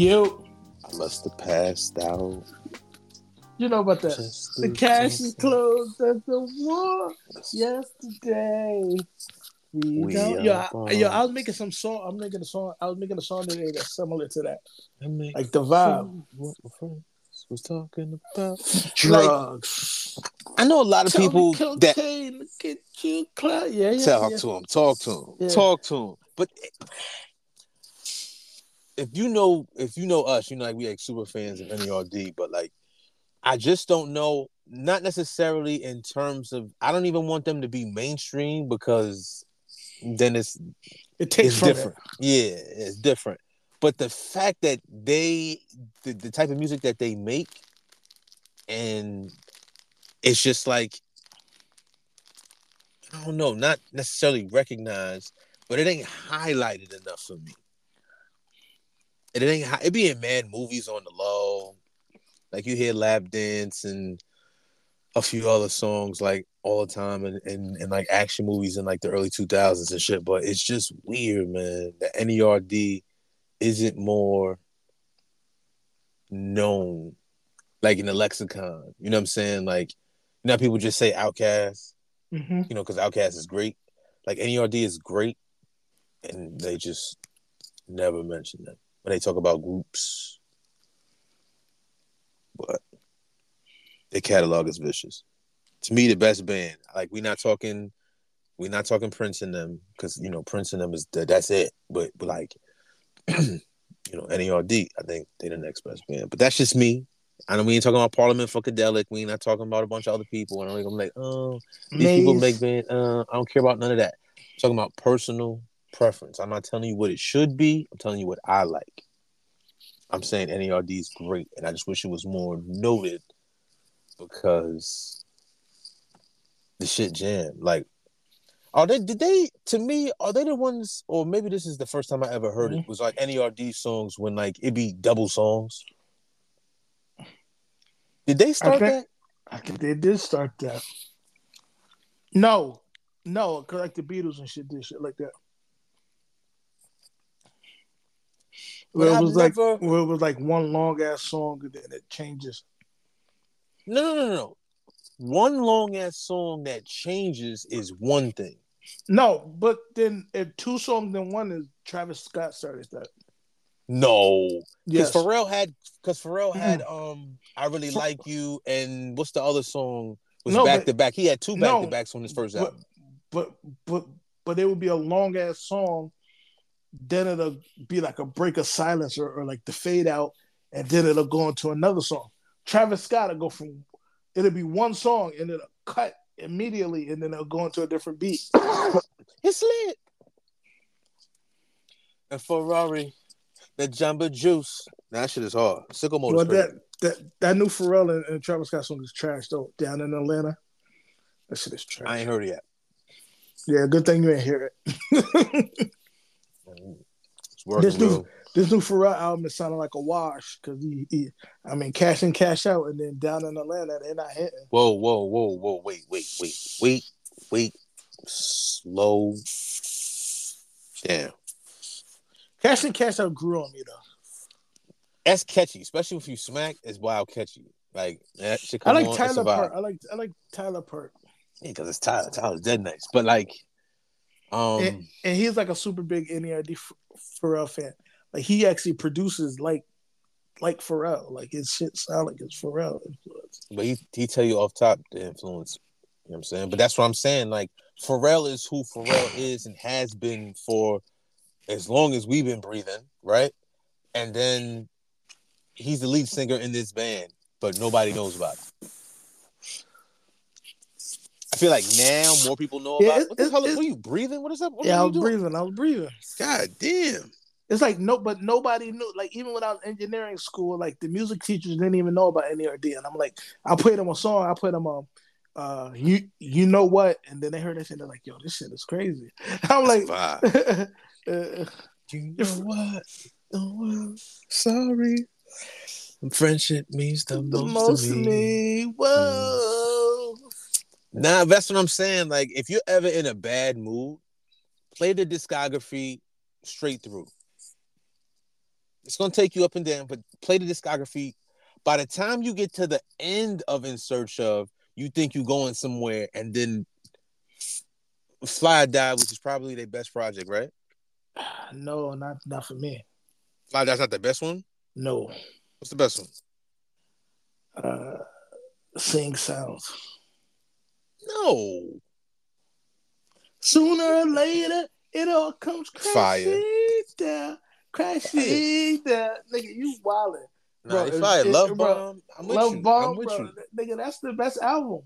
You, I must have passed out. you know about that. Just The cash is closed at the war yesterday. We We don't, yo, I, yo, I was making some song. I'm making a song. I was making a song today that's similar to that, like the vibe. What my friends was talking about. Drugs. I know a lot of Tell people that get you clout. Yeah, yeah. talk yeah. to him, talk to him, Yeah. talk to him. But if you know, if you know us, you know, like we like super fans of NERD, but like, I just don't know. Not necessarily in terms of, I don't even want them to be mainstream because then it's It takes it's different. Yeah, it's different. But the fact that they, the, the type of music that they make, and it's just like, I don't know, not necessarily recognized, but it ain't highlighted enough for me. And it ain't, it be in mad movies on the low. Like you hear Lap Dance and a few other songs like all the time and in, in, like action movies in like the early 2000s and shit. But it's just weird, man. The NERD isn't more known like in the lexicon. You know what I'm saying? Like, you know, people just say OutKast, it. hmm you know, because OutKast is great. Like NERD is great, and they just never mention them when they talk about groups. But their catalog is vicious. To me, the best band. Like we're not talking, we're not talking Prince and them because you know Prince and them is that's it. But, but like, you know, NERD, I think they're the next best band. But that's just me. I know we ain't talking about Parliament Funkadelic. We ain't not talking about a bunch of other people. And I'm like, oh, these people make band. Uh, I don't care about none of that. I'm talking about personal preference. I'm not telling you what it should be. I'm telling you what I like. I'm saying NERD is great, and I just wish it was more noted because the shit jam. Like, are they? Did they? To me, are they the ones? Or maybe this is the first time I ever heard it. Mm-hmm. Was like NERD songs when like it be double songs. Did they start think- that? I think they did start that. No, no, cause like the Beatles and shit did shit like that. Where But it I've was like never- where it was like one long ass song and then it changes. No, no, no, no, no. One long ass song that changes is one thing. No, but then if two songs in one is Travis Scott started that. No, because Yes. Pharrell had because Pharrell had um I really like you and what's the other song was No, back but- to back. He had two back to backs on his first but, album. but but but it would be a long ass song, then it'll be like a break of silence or, or like the fade out, and then it'll go into another song. Travis Scott will go from it'll be one song and it'll cut immediately and then it'll go into a different beat. It's lit. And Ferrari, the Jamba Juice. That shit is hard. Sicko mode Well, that that that new Pharrell and, and Travis Scott song is trash though. Down in Atlanta, that shit is trash. I ain't heard it yet. Yeah, good thing you ain't hear it. This new- bro. this new Pharrell album is sounding like a wash because he, he, I mean, cash in, cash out, and then down in Atlanta, they're not hitting. Whoa, whoa, whoa, whoa, wait, wait, wait, wait, wait. Slow down. Cash in, cash out grew on me though. That's catchy, especially if you smack. It's wild catchy. Like that shit I like on, Tyler. Perk. I like I like Tyler Perk, Yeah, because it's Tyler. Tyler's dead nice. But like, um, and, and he's like a super big NERD Pharrell fan. Like he actually produces like like Pharrell. Like his shit sound like it's Pharrell influence. but he he tell you off top the influence. You know what I'm saying? But that's what I'm saying. Like Pharrell is who Pharrell is and has been for as long as we've been breathing, right? And then he's the lead singer in this band, but nobody knows about it. I feel like now more people know Yeah, about it- it. What the it- hell? it- What are you breathing? What is up? What Yeah, I was doing? breathing. I was breathing. God damn. It's like no, but nobody knew. Like even when I was in engineering school, like the music teachers didn't even know about NERD, and I'm like, I played them a song. I played them um, uh, you you know what? And then they heard that shit. They're like, yo, this shit is crazy. I'm like, Vibe. uh, You know what? Oh, I'm sorry. Friendship means the, the most, most to to me. me. Whoa. Nah, that's what I'm saying. Like, if you're ever in a bad mood, play the discography straight through. It's gonna take you up and down, but play the discography. By the time you get to the end of In Search of, you think you're going somewhere, and then Fly Die, which is probably their best project, right? No, not not for me. Fly Die's not the best one. No. What's the best one? Uh, sing sounds. No. Sooner or later, it all comes crashing Fire. down, crashing down. Nigga, you wildin'. Nah, Bro, it's fire. Love bro, bomb. I'm with Love you. Bomb, I'm bro. Nigga, that's the best album.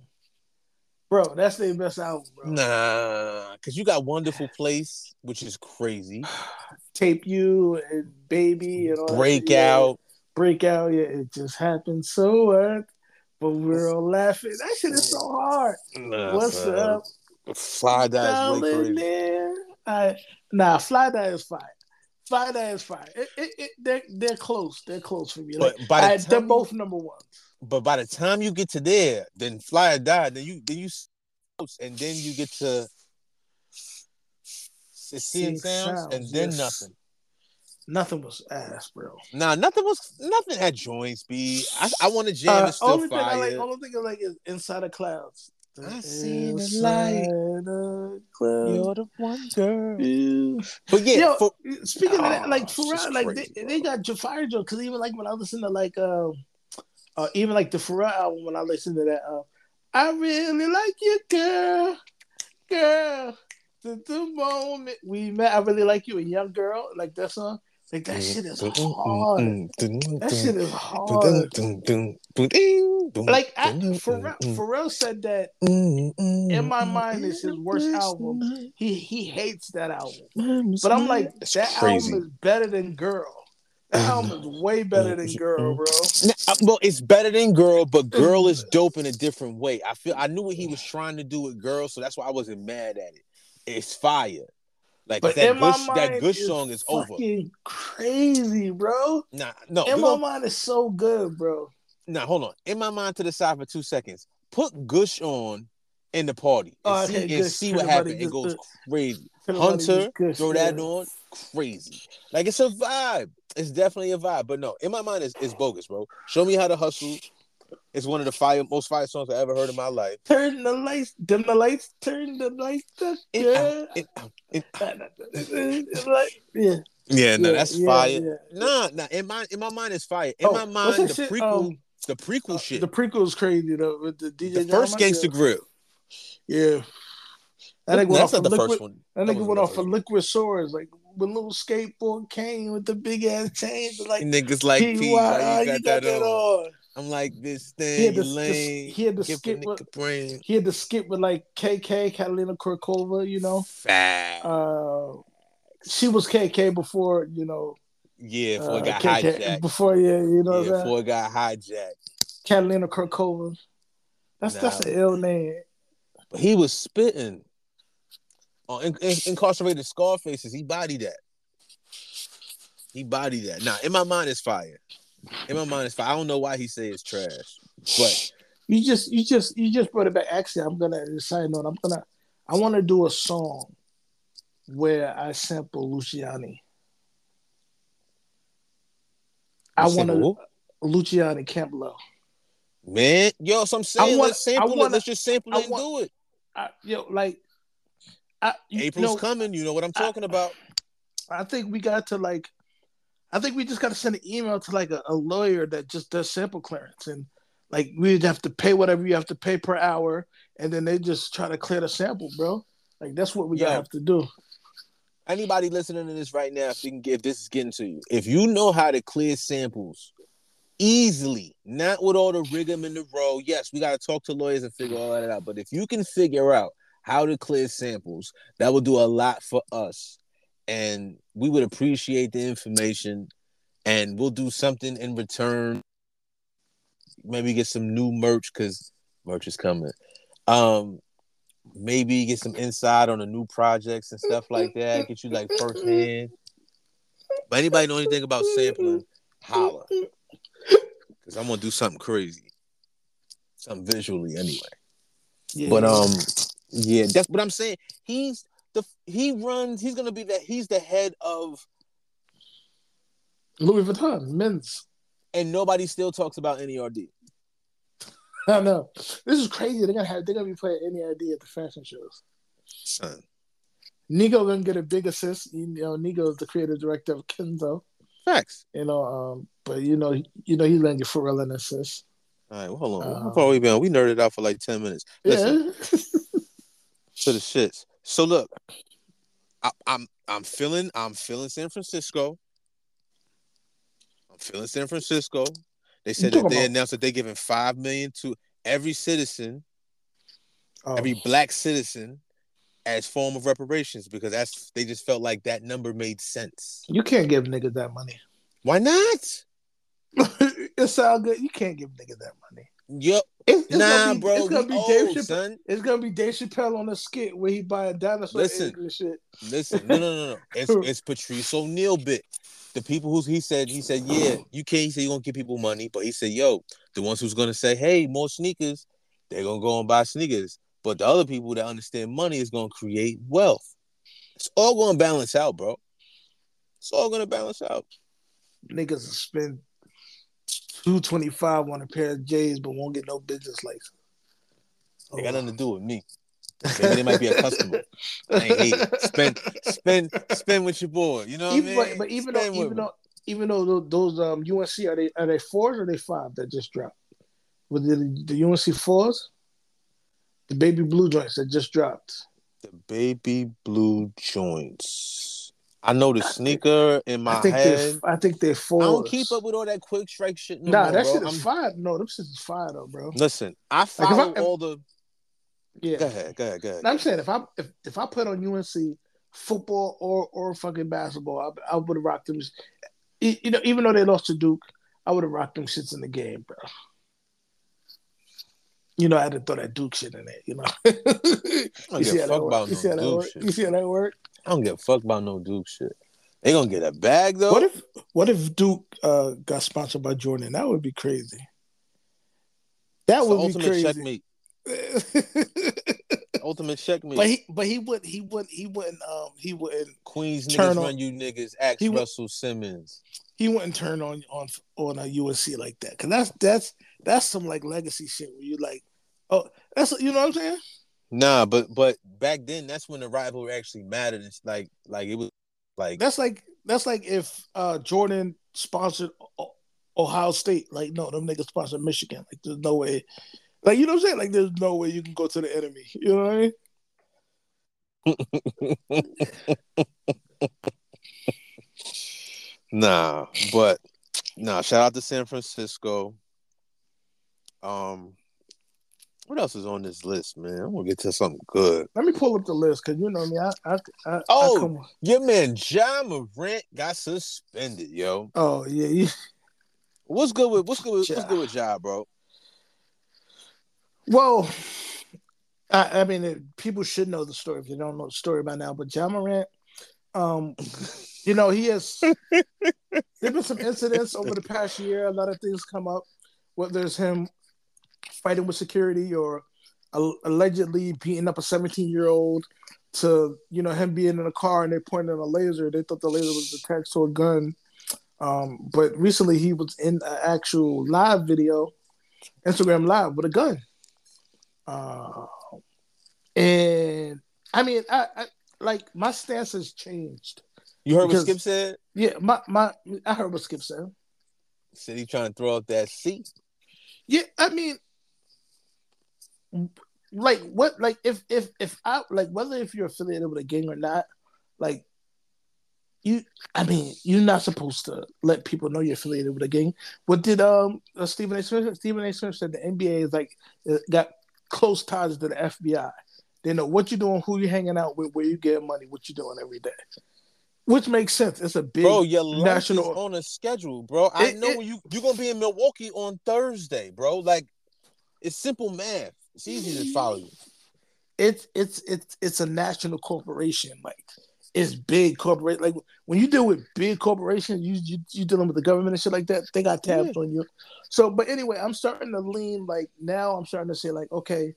Bro, that's their best album, bro. Nah, because you got Wonderful Place, which is crazy. Tape You and Baby and all that shit, yeah. Breakout. Breakout, yeah, it just happened so? But we're all laughing. That shit is so hard. Nah, What's son. up? Fly Die is way Darling, crazy. there. I, nah, Fly Die is fire. Fly Die is fire. It, it, it, they're, they're close. They're close for me. Like, But by the I- they're both number ones. But by the time you get to there, then Fly or Die, then you then you and then you get to seeing Seeing sounds, Sounds, and then yes. nothing. Nothing was ass, bro. Nah, nothing was nothing had joints. speed. I, I want to jam. Uh, it's still only thing I fire. like, only thing I like is Inside the Clouds. I see the light. Clouds. You're the one girl. You- But yeah, Yo, for, Speaking of that, Oh, like it's for like crazy, they, bro. they got Jafar Joe because even like when I listen to like uh, uh even like the Pharrell album when I listen to that uh, I really like you, girl, girl. The, the moment we met, I really like you, a young girl, like that song. Like that shit is Mm, hard. That shit is hard. Like I, Pharrell, Pharrell said that mm, mm, in my mm, mind is his worst album. he he hates that album. But I'm like, That's that crazy. album is better than Girl. That album is way better than Girl, bro. Uh, well, it's better than girl, but girl is dope in a different way. I feel I knew what he was trying to do with girl, so that's why I wasn't mad at it. It's fire. Like But that mind, that good it's song is over. crazy, bro. Nah, no, In my gonna- mind, is so good, bro. nah, hold on. In my mind, to the side for two seconds. Put Gush on in the party and Oh, see, okay, and see what happens. It goes crazy. Hunter, good throw that on, crazy. Like it's a vibe. It's definitely a vibe. But no, in my mind, it's, it's bogus, bro. Show me how to hustle. It's one of the fire most fire songs I ever heard in my life. Turn the lights, dim the lights, turn the lights up. Yeah. it- it- like, yeah. yeah, no, yeah, that's yeah, fire. yeah. Nah, nah. In my in my mind, it's fire. In Oh, my mind, the shit? prequel, Um, the prequel Uh, shit, The prequel is crazy though with the DJ. the first Gangsta yeah. Grill. Yeah. That nigga went That's off not the liquid. first one. That That nigga went off for liquid swords, like with little skateboard cane with the big ass chains. Like, Niggas like P, P, why why you got, that, on? on? I'm like this He thing, had you to- lame. he had a skip with- brain. He had to skip with like KK, Catalina Kurkova, you know. Fat. Uh, she was KK before, you know. yeah, before uh, it got KK hijacked. Before, yeah, you know yeah, that. before it got hijacked. Catalina Kurkova. That's that's an ill name. But he was spitting on in, in, incarcerated Scarfaces. He bodied that. He bodied that. Now, in my mind, it's fire. In my mind, it's fire. I don't know why he say it's trash, but You just, you just, you just brought it back. Actually, I'm gonna side note. I'm gonna, I want to do a song where I sample Luciani. I want to? Luciani Campbell. man, yo, so I'm saying, I want- let's sample I it. wanna- Let's just sample I it and want- do it. I, yo, like, I, April's know, coming. You know what I'm talking about. I think we got to like, I think we just got to send an email to like a, a lawyer that just does sample clearance, and like we'd have to pay whatever you have to pay per hour, and then they just try to clear the sample, bro. Like that's what we Yo. gonna have to do. Anybody listening to this right now, if you can get if this is getting to you, if you know how to clear samples easily, not with all the rigor in the row. Yes, we got to talk to lawyers and figure all that out. But if you can figure out how to clear samples, that will do a lot for us, and we would appreciate the information, and we'll do something in return. Maybe get some new merch because merch is coming. Um, maybe get some insight on the new projects and stuff like that. Get you like firsthand. But anybody know anything about sampling? Holla, because I'm gonna do something crazy, something visually anyway. Yeah. But um, yeah, that's what I'm saying. He's the he runs. He's gonna be that. He's the head of Louis Vuitton, men's. and nobody still talks about NERD. I know. This is crazy. They're gonna have they're gonna be playing NERD at the fashion shows. Son, Nigo gonna get a big assist. You know, Nigo is the creative director of Kenzo. facts. You know, um, but you know, you know, he's gonna get Pharrell an assist. All right, well, hold on. Um, How far we been? We nerded out for like ten minutes. Listen, Yeah. to the shits. So look, I, I'm I'm feeling I'm feeling San Francisco. I'm feeling San Francisco. They said that they about- announced that they're giving five million to every citizen, Oh, every black citizen, as form of reparations because that's they just felt like that number made sense. you can't give niggas that money. Why not? it sound good. You can't give niggas that money. Yup. It's, it's Nah, gonna be, bro. It's gonna be old, Dave Chappelle. son. It's gonna be Dave Chappelle on a skit where he buy a dinosaur Listen. and shit. Listen, no, no, no, no. It's it's Patrice O'Neal bit. The people who's he said he said yeah you can't he said you gonna give people money but he said yo the ones who's gonna say hey more sneakers they're gonna go and buy sneakers but the other people that understand money is gonna create wealth. It's all gonna balance out, bro. It's all gonna balance out. Niggas spend two twenty five on a pair of J's, but won't get no business license. They got nothing to do with me. Maybe they might be a customer. I ain't. Spend, spend, spend with your boy. You know what even, I mean? but, but even Spend though even me. though even though those um UNC are they are they fours or they five that just dropped? With the, the UNC fours? The baby blue joints that just dropped. the baby blue joints. I know the sneaker in my I think head. I think they're four. I don't keep up with all that quick strike shit no Nah, more, that bro. shit is I'm- fire. No, them shit is fire though, bro. Listen, I I- follow if- all the. Yeah. Go ahead, go ahead, go ahead. I'm saying if I if, if I put on UNC football or or fucking basketball, I, I would have rocked them. You know, even though they lost to Duke, I would have rocked them shits in the game, bro. You know, I had to throw that Duke shit in there. You know, I you see how that fuck work? You see how that work? You see how that work? I don't give a fuck about no Duke shit. They gonna get a bag though. What if what if Duke uh, got sponsored by Jordan? That would be crazy. That It's would be crazy. ultimate crazy. checkmate. Ultimate checkmate. but he but he wouldn't he wouldn't he wouldn't um he wouldn't Queens Turn niggas on- run you niggas. Ask He Russell Simmons. he wouldn't turn on on on a USC like that because that's that's that's some like legacy shit where you like oh that's you know what I'm saying Nah, but but back then that's when the rivalry actually mattered. It's like like it was like that's like that's like if uh Jordan sponsored O- Ohio State like no them niggas sponsored Michigan like there's no way like you know what I'm saying like there's no way you can go to the enemy you know what I mean Nah, but nah. Shout out to San Francisco. Um, what else is on this list, man? I'm gonna get to something good. let me pull up the list because you know me I I, I Oh. I come, Your man Ja Morant got suspended, yo. oh yeah What's good with what's good with what's Ja. good with Ja, bro? Well, I, I mean, it, people should know the story if you don't know the story by now. But Ja Morant, um, you know, he has. There've been some incidents over the past year. A lot of things come up, whether it's him fighting with security or al- allegedly beating up a 17 year old to you know him being in a car and they pointed a laser. They thought the laser was attached to a gun. Um, but recently he was in an actual live video, Instagram live with a gun. Uh, and I mean, I, I like my stance has changed. You heard Because- what Skip said? Yeah, my my I heard what Skip said. Said he trying to throw out that seat. Yeah, I mean, like what? Like if if if I like whether if you're affiliated with a gang or not, like you, I mean, you're not supposed to let people know you're affiliated with a gang. What did um uh, Stephen A. Smith? Stephen A. Smith said the NBA is like uh, got close ties to the FBI. They know what you're doing, who you're hanging out with, where you get money, what you're doing every day. Which makes sense. It's a big Bro, your life national- is on a schedule, bro. I It- know it- you you're gonna be in Milwaukee on Thursday, bro. Like it's simple math. It's easy to follow you. it's it's it's it's a national corporation. Like it's big corporate. Like when you deal with big corporations, you you you dealing with the government and shit like that. They got tabs on you. So, but anyway, I'm starting to lean like now. I'm starting to say like, okay,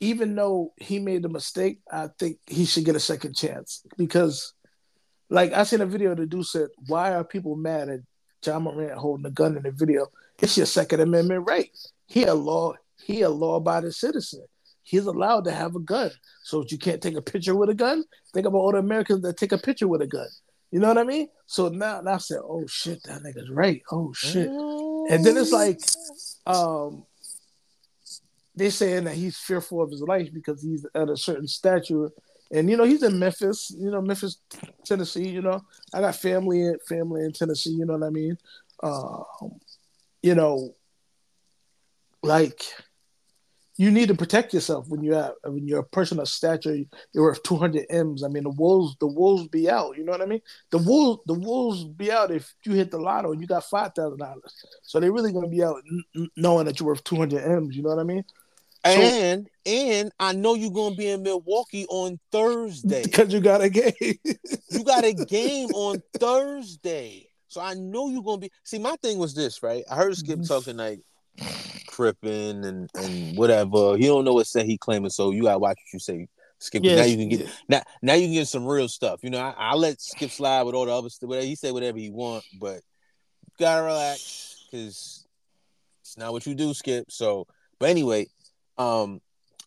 even though he made a mistake, I think he should get a second chance because, Like I seen a video the dude said, Why are people mad at Ja Morant holding a gun in the video? It's your Second Amendment right. He a law, he a law abiding citizen. He's allowed to have a gun. So you can't take a picture with a gun. Think about all the Americans that take a picture with a gun. You know what I mean? So now, now I said, oh shit, that nigga's right. Oh shit. And then it's like, um, they're saying that he's fearful of his life because he's at a certain stature. And you know, he's in Memphis, you know, Memphis, Tennessee, you know. I got family in family in Tennessee, you know what I mean? Um, you know, like you need to protect yourself when you're at, when you're a person of stature. You're worth 200 m's. I mean, the wolves, the wolves be out. You know what I mean? The wolves, the wolves be out if you hit the lotto and you got five thousand dollars. So they're really gonna be out n- knowing that you're worth 200 m's. You know what I mean? And so, and I know you're gonna be in Milwaukee on Thursday because you got a game. you got a game on Thursday, so I know you're gonna be. See, my thing was this, right? I heard Skip talking like tripping and and whatever. He don't know what say he claiming, so you gotta watch what you say. Skip. Yes. Now you can get now. Now you can get some real stuff. You know, I, I let Skip slide with all the other stuff. He say whatever he want, but gotta relax because it's not what you do, Skip. So, but anyway, um,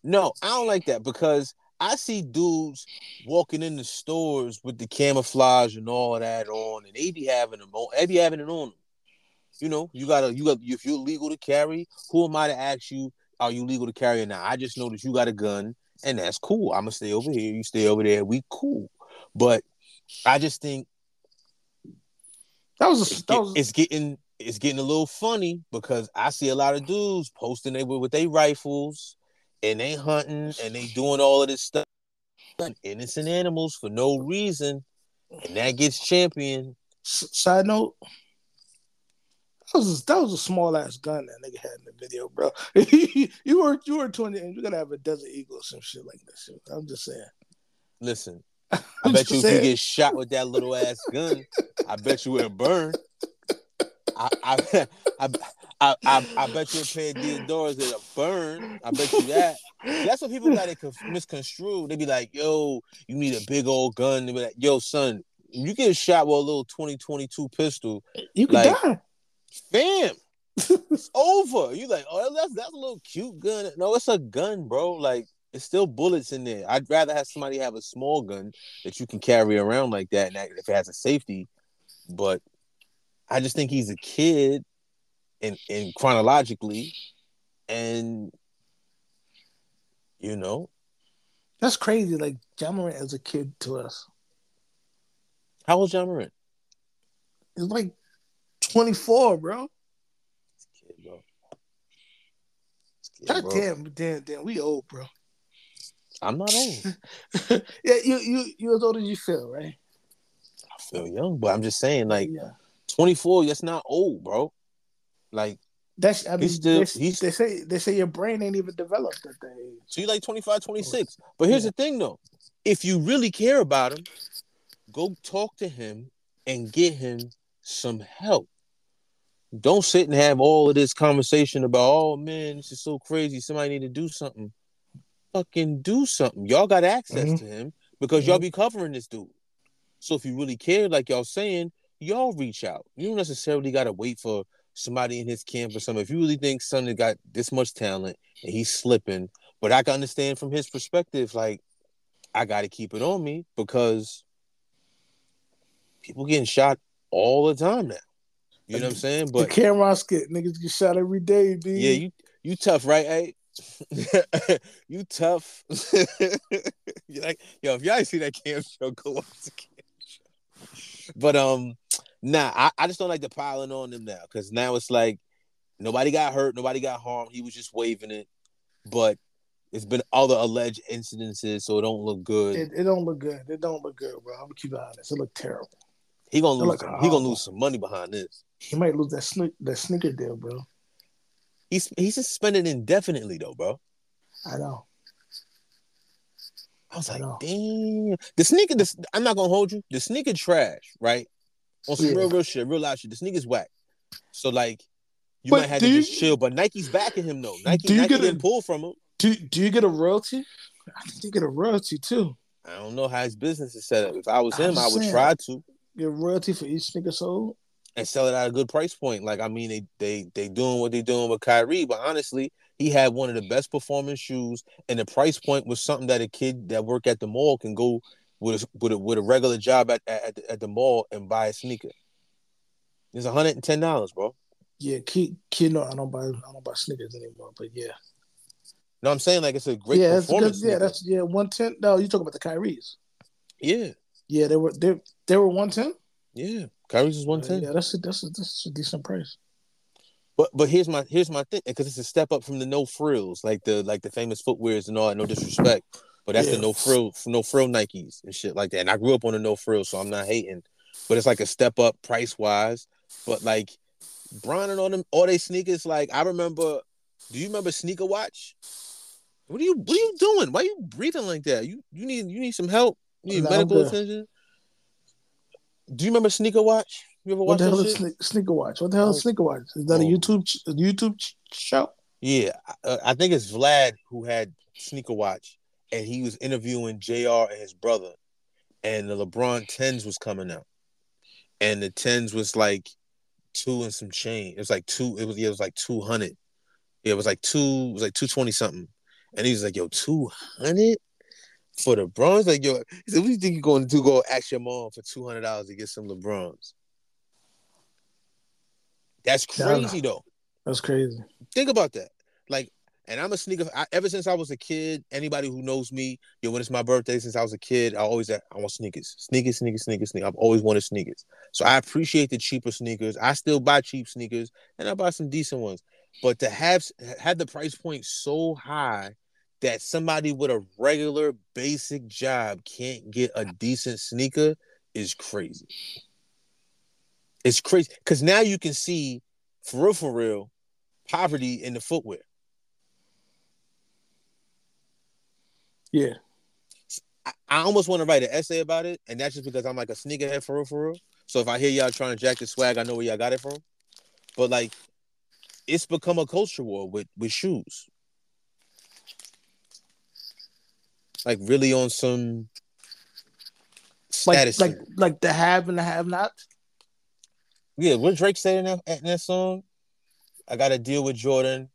no, I don't like that because I see dudes walking in the stores with the camouflage and all that on, and they be having them on. They be having it on them. You know, you gotta, you got, if you're legal to carry, who am I to ask you, are you legal to carry or not? I just know that you got a gun, and that's cool. I'm gonna stay over here, you stay over there, we cool. But I just think that was, a, that was... it's getting it's getting a little funny because I see a lot of dudes posting they with their rifles and they hunting and they doing all of this stuff, innocent animals for no reason, and that gets championed. Side note, that was a, that was a small ass gun that nigga had in the video, bro. you were you were twenty, and you're gonna have a Desert Eagle or some shit like this. I'm just saying. Listen, I bet you saying. if you get shot with that little ass gun, I bet you would burn. I, I, I, I, I, I bet you a pair of Diadoras that burn. I bet you that. That's what people got it misconstrued. They be like, "Yo, you need a big old gun." They be like, "Yo, son, you get shot with a little 2022 pistol, you can like, die." Fam, it's over. You like, oh, that's that's a little cute gun. No, it's a gun, bro. Like it's still bullets in there. I'd rather have somebody have a small gun that you can carry around like that, and that, if it has a safety. But I just think he's a kid, and and chronologically, and you know, that's crazy. Like Ja Morant as a kid to us. How old Ja Morant? It's like 24, bro. Kid, bro. Kid, God bro. damn, damn, damn, we old, bro. I'm not old. yeah, you you you as old as you feel, right? I feel young, but I'm just saying, like, yeah. 24, that's not old, bro. Like, that's I mean, he's still, they, he's, they say they say your brain ain't even developed at that age. So you like 25, 26. But here's yeah. the thing though. If you really care about him, go talk to him and get him some help. Don't sit and have all of this conversation about, oh man, this is so crazy. Somebody need to do something. Fucking do something. Y'all got access mm-hmm. to him because mm-hmm. y'all be covering this dude. So if you really care, like y'all saying, y'all reach out. You don't necessarily gotta wait for somebody in his camp or something. If you really think has got this much talent and he's slipping, but I can understand from his perspective, like I gotta keep it on me because people getting shot all the time now. You know what I'm saying? But the camera skit niggas get shot every day, dude. Yeah, you you tough, right? Hey, you tough. you like yo, if y'all see that cam show, go watch the cam show. But um, nah, I, I just don't like the piling on them now because now it's like nobody got hurt, nobody got harmed. He was just waving it, but it's been other alleged incidences, so it don't look good. It, it don't look good. It don't look good, bro. I'm gonna keep it honest. It look terrible. He gonna lose. Like, he gonna lose some money behind this. He might lose that sne- that sneaker deal, bro. He's he's suspended indefinitely though, bro. I know. I was like, I damn. The sneaker. This I'm not gonna hold you. The sneaker trash, right? On some yeah. real, real shit, real life shit. The sneaker's whack. So like, you but might have to you, just chill. But Nike's backing him though. Nike, do you Nike get didn't a, pull from him. Do Do you get a royalty? I think you get a royalty too. I don't know how his business is set up. If I was I'm him, I would saying. try to Get royalty for each sneaker sold. and sell it at a good price point. Like I mean, they they they doing what they doing with Kyrie, but honestly, he had one of the best performing shoes, and the price point was something that a kid that work at the mall can go with a, with a, with a regular job at at, the, at the mall and buy a sneaker. It's one hundred and ten dollars, bro. Yeah, kid, kid. No, I don't buy. I don't buy sneakers anymore. But yeah, No, I'm saying like it's a great yeah, that's good. performance. Yeah, that's yeah. One ten. No, you talking about the Kyries? yeah, Yeah, they were they they were one ten. yeah. Kyrie's is one ten. Yeah, that's a, that's a, that's a decent price. But but here's my here's my thing because it's a step up from the no frills like the like the famous footwears and all that. No disrespect, but that's Yeah. the no frill no frill Nikes and shit like that. And I grew up on the no frills, so I'm not hating. But it's like a step up price wise. But like Bron and all them all they sneakers. Like I remember. Do you remember Sneaker Watch? What are you What are you doing? Why are you breathing like that? You you need you need some help. You need medical attention. Do you remember Sneaker Watch? You ever What watch the hell is sne- sneaker watch? What the hell is Oh. sneaker watch? Is that a Oh. YouTube ch- a YouTube ch- show? Yeah, I, uh, I think it's Vlad who had Sneaker Watch, and he was interviewing Jr. and his brother, and the LeBron tens was coming out, and the tens was like two and some change. It was like two. It was yeah, it was like two hundred. Yeah, it was like two. It was like two twenty something, and he was like, "Yo, two hundred for the Brons." Like, yo, he said, "What do you think you're going to do? Go ask your mom for two hundred dollars to get some LeBrons?" That's Yeah, I don't know. crazy though That's crazy. think about that. Like, and I'm a sneaker. I, ever since I was a kid, anybody who knows me, yo, when it's my birthday, since I was a kid, I always I want sneakers, sneakers, sneakers, sneakers, sneakers. I've always wanted sneakers. So I appreciate the cheaper sneakers. I still buy cheap sneakers, and I buy some decent ones. But to have have the price point so high that somebody with a regular basic job can't get a decent sneaker is crazy. It's crazy because now you can see, for real, for real, poverty in the footwear. Yeah. I, I almost want to write an essay about it, and that's just because I'm like a sneakerhead for real, for real. So if I hear y'all trying to jack the swag, I know where y'all got it from. But like, it's become a culture war with with shoes. Like really on some status. like symbol. like the have and the have not. yeah, what Drake said in that, in that song, I got to deal with Jordan.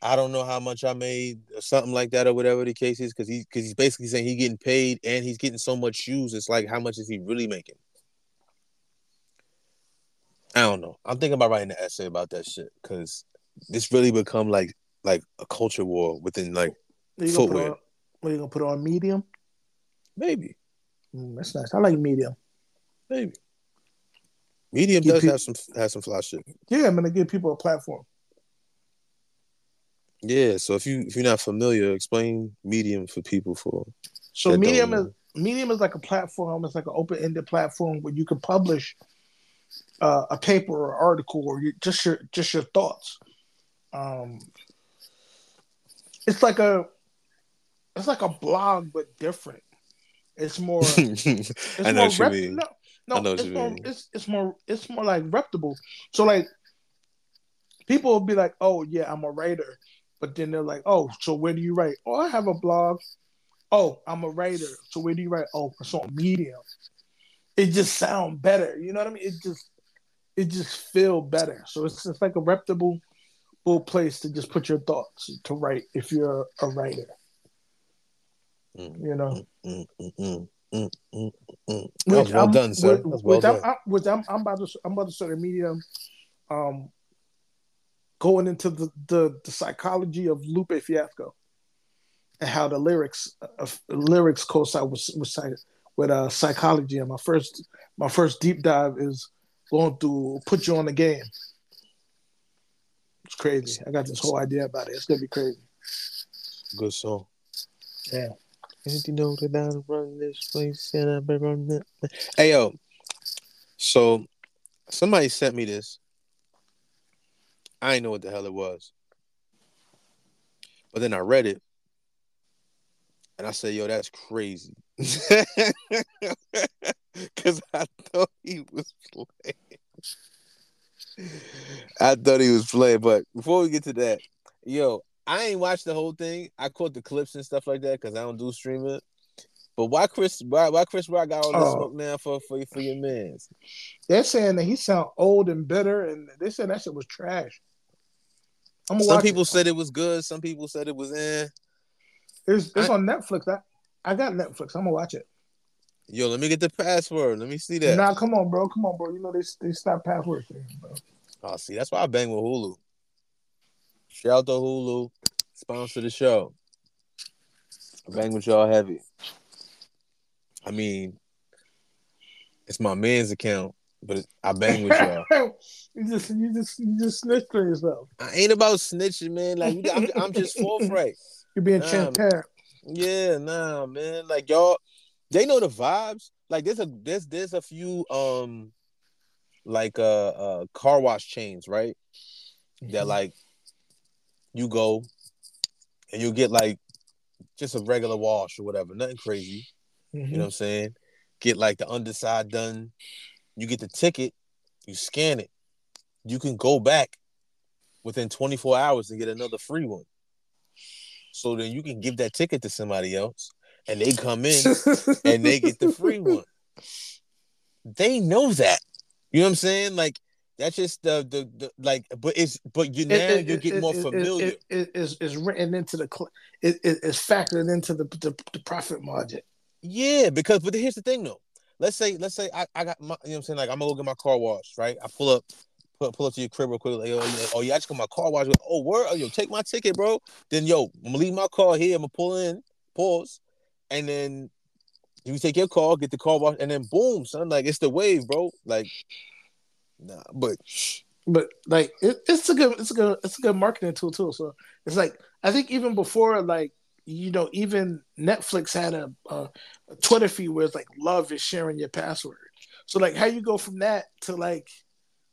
I don't know how much I made, or something like that, or whatever the case is, because he because he's basically saying he's getting paid and he's getting so much shoes. It's like how much is he really making? I don't know. I'm thinking about writing an essay about that shit because this really become like like a culture war within like Footwear. What you gonna put on medium? maybe Mm, that's nice. I like medium. maybe medium Give does have some have some fly shit. Yeah, I'm gonna give people a platform. Yeah. So if you if you're not familiar, explain medium for people for So medium is medium is like a platform. It's like an open ended platform where you can publish uh, a paper or article or you, just your just your thoughts. Um, it's like a it's like a blog but different. It's more. It's I know more what you rep- mean. No, no, I know what it's you more, mean. It's it's more it's more like reputable. So like people will be like, "Oh yeah, I'm a writer," but then they're like, "Oh, so where do you write?" "Oh, I have a blog." "Oh, I'm a writer." So where do you write? "Oh, it's on Medium." It just sound better. You know what I mean? It just it just feel better. So it's it's like a reputable place to just put your thoughts to write if you're a writer. You know. mm, mm, mm. That was Which well I'm- done, sir. That well I'm. I, which I'm, I'm about to, I'm about to start a medium, um, going into the, the, the psychology of Lupe Fiasco, and how the lyrics, uh, lyrics coincide with with, with uh, psychology. And my first, my first deep dive is going to put you on the game. It's crazy. I got this whole idea about it. It's gonna be crazy. Good song. Yeah. You know that I this place and I run that. Hey yo, so somebody sent me this. I didn't know what the hell it was, but then I read it, and I said, "Yo, that's crazy," because I thought he was playing. I thought he was playing, but before we get to that, yo, I ain't watched the whole thing. I caught the clips and stuff like that because I don't do streaming. But why Chris? Why, why Chris Rock got all this Oh. smoke now for for for your man's? They're saying that he sound old and bitter, and they said that shit was trash. I'm Some people it. said it was good. Some people said it was eh. It's, it's I- on Netflix. I, I got Netflix. I'm gonna watch it. Yo, let me get the password. Let me see that. Nah, come on, bro. Come on, bro. You know they they stopped password things, bro. Oh, see, that's why I bang with Hulu. Shout out to Hulu, sponsor the show. I bang with y'all heavy. I mean, it's my man's account, but I bang with y'all. you just you just you just snitched on yourself. I ain't about snitching, man. Like we- I'm, I'm just forthright. You're being Nah, transparent. Yeah, nah, man. Like y'all, they know the vibes. Like there's a there's there's a few um like uh uh car wash chains, right? That like you go and you'll get like just a regular wash or whatever, nothing crazy. Mhm. You know what I'm saying? Get like the underside done. You get the ticket, you scan it. You can go back within 24 hours and get another free one. So then you can give that ticket to somebody else and they come in and they get the free one. They know that. You know what I'm saying? Like that's just the the, the like but it's but you now It- it- you get it- more familiar. It, it's, it's written into the it, it's factored into the, the the profit margin. Yeah, because but here's the thing though. Let's say let's say I, I got my you know what I'm saying like I'm gonna go get my car washed, right? I pull up pull, pull up to your crib real quick. Like, oh, yeah, oh yeah, I just got my car washed. Oh word, oh, yo, take my ticket, bro. Then yo, I'm gonna leave my car here. I'm gonna pull in, pause, and then you take your car, get the car washed, and then boom, son. Like it's the wave, bro. Like nah, but But like it, it's a good it's a good it's a good marketing tool too. So it's like I think even before like you know even Netflix had a, a, a Twitter feed where it's like love is sharing your password. So like how you go from that to like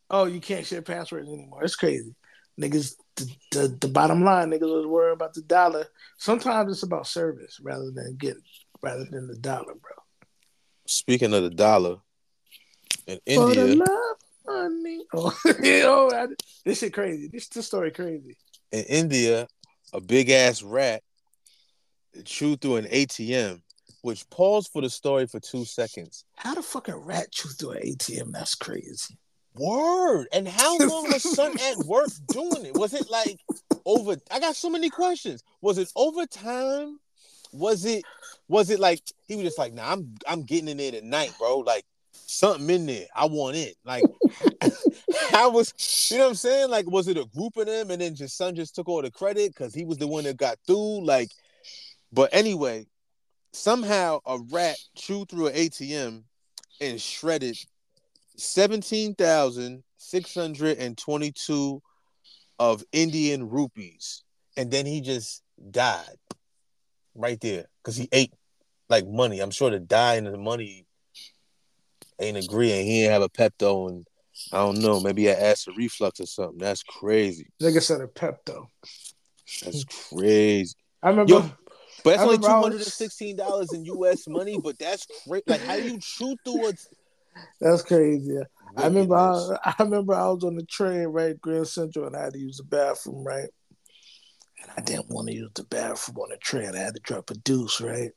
oh you can't share passwords anymore. It's crazy. Niggas the, the, the bottom line niggas was worried about the dollar. Sometimes it's about service rather than get rather than the dollar, bro. speaking of the dollar in For the India, love money. Oh, oh I- this shit crazy. This this story crazy. in India, a big ass rat chewed through an ATM, which paused for the story for two seconds. How the fuck a rat chew through an ATM? That's crazy. Word. And how long was son at work doing it? Was it like over? I got so many questions. Was it overtime? Was it? Was it like he was just like, nah, I'm I'm getting in there tonight, bro. Like something in there. I want it. Like I was, you know what I'm saying? Like, was it a group of them and then just son just took all the credit because he was the one that got through? Like, but anyway, somehow a rat chewed through an ATM and shredded seventeen thousand six hundred and twenty-two of Indian rupees, and then he just died right there because he ate like money. I'm sure the dying and the money ain't agreeing. He didn't have a Pepto, and I don't know, maybe an acid reflux or something. That's crazy. Nigga said a Pepto. That's crazy. I remember. Yo, but that's only two remember I was- hundred and sixteen dollars in U.S. money. But that's crazy. Like how you chew through it. That's crazy. Yeah. I remember. I, I remember I was on the train, right, Grand Central, and I had to use the bathroom, right. And I didn't want to use the bathroom on the train. I had to drop a deuce, right.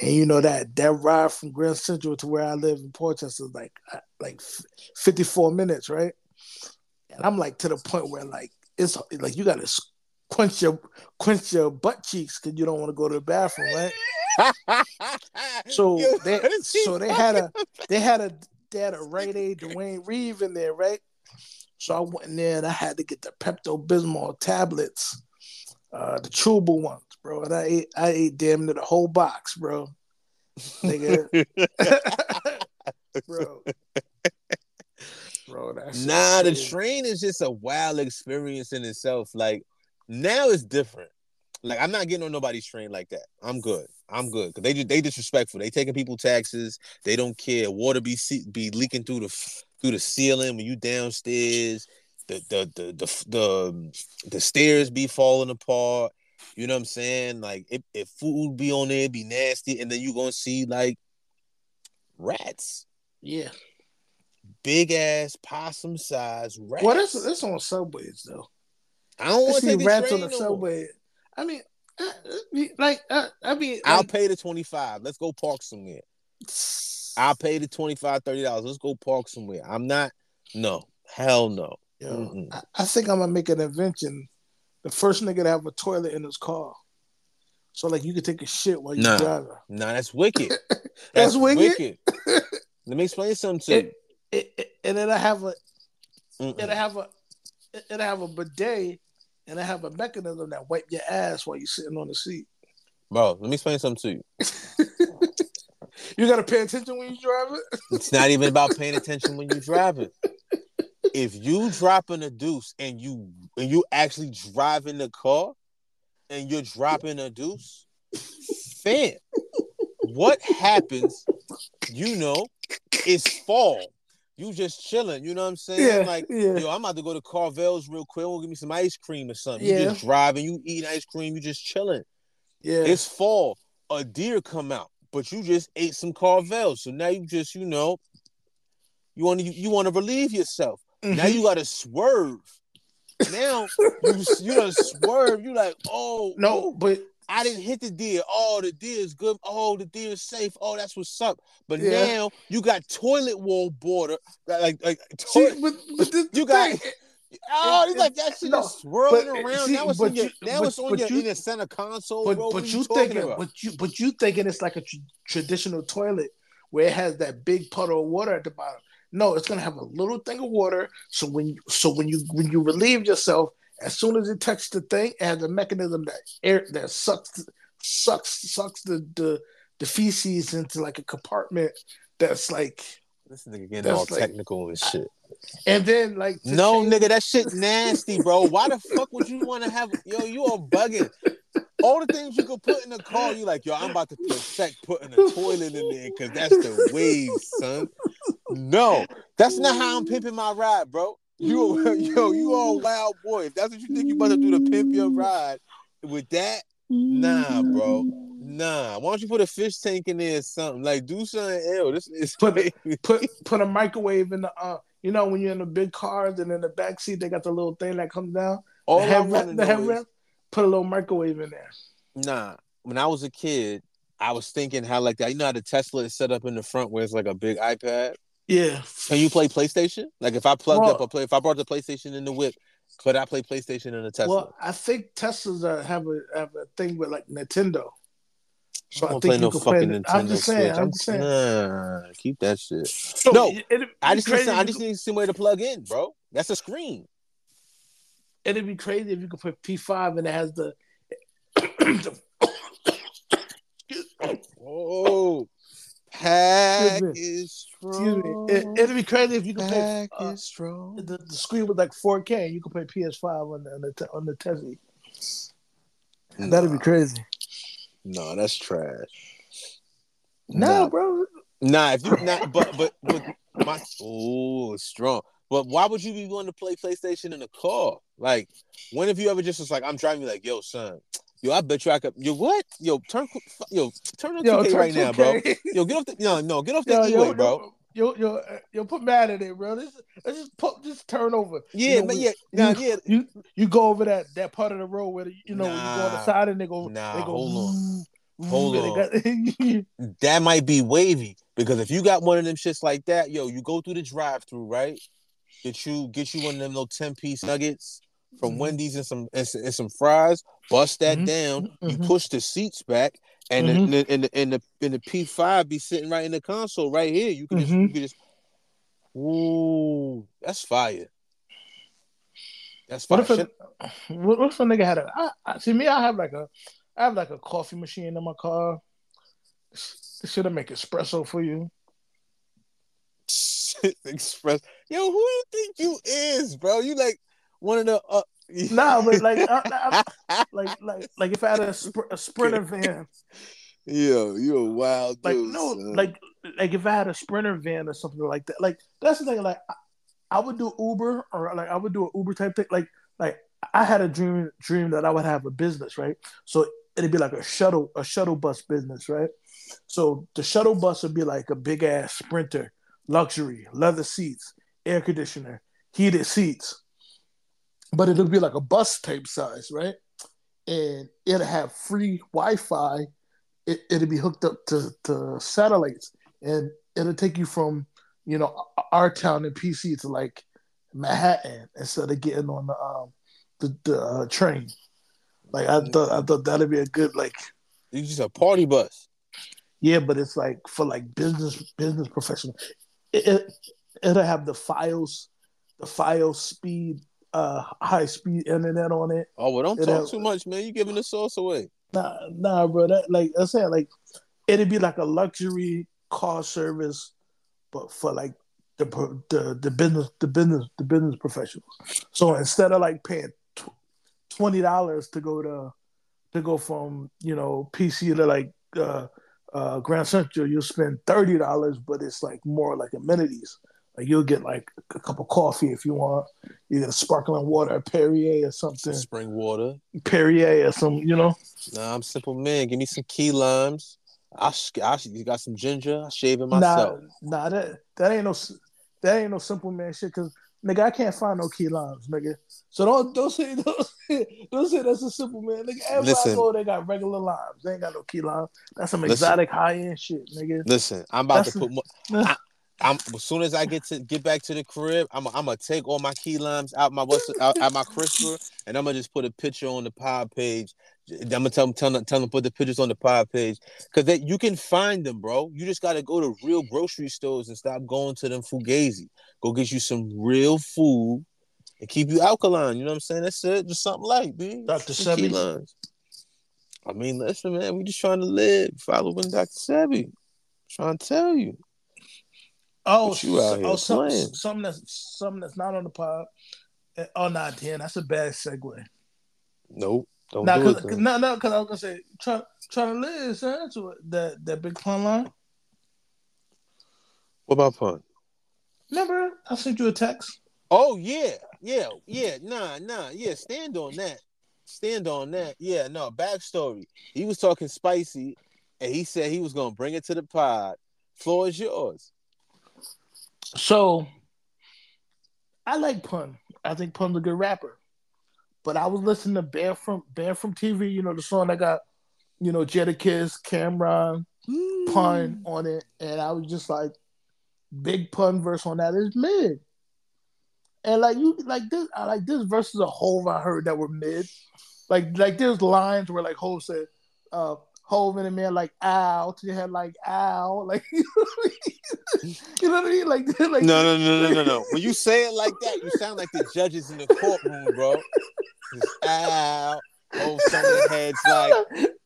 And you know that that ride from Grand Central to where I live in Port Chester is like like fifty four minutes, right? And I'm like to the point where like it's like you gotta quench your quench your butt cheeks because you don't want to go to the bathroom, right? So they what is he so they had a they had a they had a Rite Aid Duane Reade in there, right? So I went in there and I had to get the Pepto Bismol tablets, uh, the chewable ones, bro. And I ate I ate damn near the whole box, bro. Nigga, bro. Bro, that's Nah, the train is just a wild experience in itself. Like now it's different. Like I'm not getting on nobody's train like that. I'm good. I'm good because they they disrespectful. They taking people taxes. They don't care. Water be be leaking through the through the ceiling when you downstairs. The the the the the, um, the stairs be falling apart. You know what I'm saying? Like if, if food be on there, be nasty, and then you gonna see like rats, yeah. big ass possum size rats. Well, that's that's on subways though. I don't want to see rats on the no more. subway. I mean, like uh, I mean, I'll like, pay the 25. Let's go park somewhere. I'll pay the 25 $30. Let's go park somewhere. I'm not, no, hell no. yo, I, I think I'm gonna make an invention. The first nigga to have a toilet in his car, so like you could take a shit while you're Nah. driving. Nah, that's wicked. That's wicked? Let me explain something to you. It, it, it, and then I have a Mm-mm. and I have a and I have a bidet and I have a mechanism that wipe your ass while you're sitting on the seat. Bro, let me explain something to you. You gotta pay attention when you drive it. It's not even about paying attention when you're driving. If you dropping a deuce and you and you actually driving the car and you're dropping a deuce, fam, what happens, you know, is fall. You just chilling, you know what I'm saying? like, yeah. yo, I'm about to go to Carvel's real quick. We'll give me some ice cream or something. Yeah. You just driving, you eating ice cream, you just chilling. yeah. It's fall. A deer come out, but you just ate some Carvel. So now you just, you know, you want to you want to relieve yourself. Now Mhm. you got to swerve. Now you you gotta swerve. You like, oh no, but I didn't hit the deer. Oh, the deer is good. Oh, the deer is safe. Oh, that's what's up. But Yeah. now you got toilet wall border. Like like see, but, but this You got- thing, Oh, it's like that shit no, is swirling but, around. see, now it's but your, you- now but- it's on your you- in the center console. but bro. But are you thinking, about? but you but you thinking it's like a tr- traditional toilet where it has that big puddle of water at the bottom. No, it's gonna have a little thing of water. So when you so when you when you relieve yourself, as soon as it touches the thing, it has a mechanism that air that sucks sucks sucks the the, the feces into like a compartment that's like This nigga getting That's all like- technical and shit. and then like No, change- nigga, that shit nasty, bro. Why the fuck would you want to have? Yo, you are bugging. All the things you could put in the car, you like, yo, I'm about to protect putting a toilet in there because that's the wave, son. No, that's not how I'm pimping my ride, bro. You, yo, you all a wild boy. If that's what you think you about to do to pimp your ride with that, nah, bro. Nah. Why don't you put a fish tank in there or something? Like, do something else. This is Put put put a microwave in the uh you know when you're in the big cars and in the back seat they got the little thing that comes down all the I head want the head know is, put a little microwave in there Nah, when I was a kid, I was thinking how like that. You know how the Tesla is set up in the front where it's like a big iPad. yeah Can you play PlayStation? Like if I plugged Well- up a play, if I brought the PlayStation in the whip, could I play PlayStation in the Tesla? well I think Teslas are, have a have a thing with like Nintendo so I I, think play you no can fucking play Nintendo I'm just saying Switch. I'm just saying Nah, keep that shit. So No, it, it'd, I just need, crazy some, if I just need somewhere to plug in, bro. That's a screen. it'd be crazy if you could put P5 and it has the Oh, pack is strong. it, it'd be crazy if you could play Pack uh, is strong. the, the screen was like 4K and you could play PS5 on the on the, on the Tesla that'd be crazy No, that's trash. no bro Nah, if you not, but but but my oh strong. But why would you be going to play PlayStation in a car? Like, when have you ever just was like, I'm driving, like, yo, son, yo, I bet you I could. Yo, what? Yo, turn, yo, turn on 2K turn right now, bro. Yo, get off the no, no, get off the Yo, E-way, yo, bro. Yo, yo, yo, uh, yo, put mad at it, bro. This, let's just put, just turn over. Yeah, You know, we- yeah, nah, yeah. you you go over that that part of the road where you know when you go on the side and they go Nah, they go hold on. Hold vroom, and they got- That might be wavy because if you got one of them shits like that, yo, you go through the drive-through, right? Get you get you one of them little ten piece nuggets from Mhm. Wendy's and some and, some- and some fries. Bust that Mhm. down. You Mhm. push the seats back, and Mhm. the, and the and the and the P five be sitting right in the console right here. You can just Mhm. you can just. Ooh, that's fire. That's fire. What if a, what if a nigga had a I, I, see me? I have like a I have like a coffee machine in my car. Should I make espresso for you? Express. Yo, who do you think you is, bro? You like one of the uh, Nah, but like I, I, like like like if I had a, spr- a sprinter van, Yo, you a wild like dude. no, son. like like if I had a sprinter van or something like that, like that's the thing. Like I, I would do Uber or like I would do an Uber type thing. Like like I had a dream dream that I would have a business, right? So it'd be like a shuttle a shuttle bus business, right? So the shuttle bus would be like a big ass sprinter, luxury, leather seats, air conditioner, heated seats, but it'll be like a bus type size, right? and it'll have free Wi-Fi. It, it'll be hooked up to, to satellites, and it'll take you from you know our town in PC to like Manhattan instead of getting on the um the, the uh, train. Like I thought, I thought that'd be a good like. It's just a party bus. Yeah, but it's like for like business business professional. It, it it'll have the files, the file speed, uh, high speed internet on it. Oh well, don't talk too much, man. You giving the sauce away. Nah, nah, bro. That like I said, like it'd be like a luxury car service, but for like the the the business the business the business professionals. So instead of like paying twenty dollars to go to to go from you know PC to like uh, uh, Grand Central, you'll spend thirty dollars, but it's like more like amenities. Like you'll get like a cup of coffee if you want. You get a sparkling water, a Perrier or something, Spring water. Perrier or some, you know. Nah, I'm simple man. Give me some key limes. I, sh- I sh- you got some ginger. I shave it myself. Nah, nah, that that ain't no that ain't no simple man shit. Cause nigga, I can't find no key limes, nigga. So don't don't say don't say, don't say that's a simple man. Nigga, everywhere Listen. Go, they got regular limes. They ain't got no key limes. That's some exotic high end shit, nigga. Listen, I'm about That's- to put more. I, I'm as soon as I get to get back to the crib, I'm I'm gonna take all my key limes out my what's out, out my crisper, and I'm gonna just put a picture on the pod page. I'm gonna tell them tell them, tell them put the pictures on the pod page because that you can find them, bro. You just gotta go to real grocery stores and stop going to them fugazi. Go get you some real food and keep you alkaline. You know what I'm saying? That's it. Just something like. Some key Sebi? I mean, listen, man. We just trying to live, following Dr. Sebi. Trying to tell you. Oh, What you out here oh, some, playing? something that's something that's not on the pod. Eh, Oh, nah, damn, that's a bad segue. Nope. Don't Nah, do cause, it. cause, then. nah, nah, cause I was gonna say try trying to live, son. To it. that that big pun line. What about pun? Remember, I sent you a text. Oh yeah, yeah, yeah. Nah, nah, yeah. Stand on that. Stand on that. Yeah, no. Backstory. He was talking spicy, and he said he was gonna bring it to the pod. Floor is yours. So I like Pun. I think Pun's a good rapper. But I was listening to Band from Band from TV, you know, the song that got, you know, Jadakiss, Cam'ron, Pun on it, and I was just like, big pun verse on that is mid. And like you like this, I like this verse is a Hove I heard that were mid. Like like there's lines where like Hove said, uh Hove in a man like ow to your head like ow. Like you know what I mean? Like like No, no, no, no, no, no. When you say it like that, you sound like the judges in the courtroom, bro. Just, Ow. Oh, of the heads like,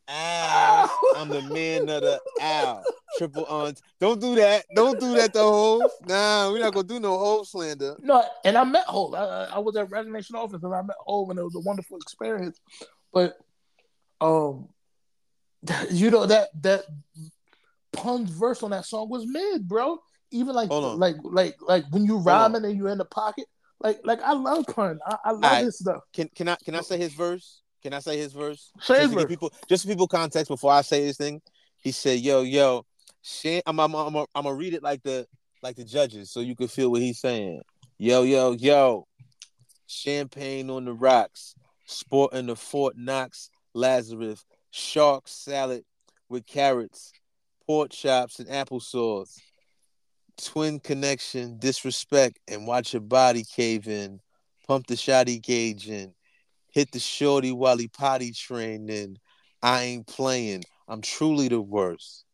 ow. I'm the man of the ow. Triple on. Don't do that. Don't do that to Hove. Nah, we're not gonna do no Hove slander. No, and I met Hove. I, I- I was at Roc Nation Office and I met Hove, and it was a wonderful experience. But, um, you know that that pun's verse on that song was mid, bro. Even like like like like when you rhyming and you in the pocket, like like I love pun. I, I love Alright. his stuff. Can can I can I say his verse? Can I say his verse? Say just his verse. people just for people context before I say this thing. He said, "Yo, yo, Shan- I'm I'm I'm, I'm gonna read it like the like the judges, so you can feel what he's saying. Yo, yo, yo, champagne on the rocks, sporting the Fort Knox Lazarus, shark salad with carrots, pork chops and applesauce, twin connection, disrespect, and watch your body cave in. Pump the shotty gauge in. Hit the shorty while he potty training. I ain't playing. I'm truly the worst.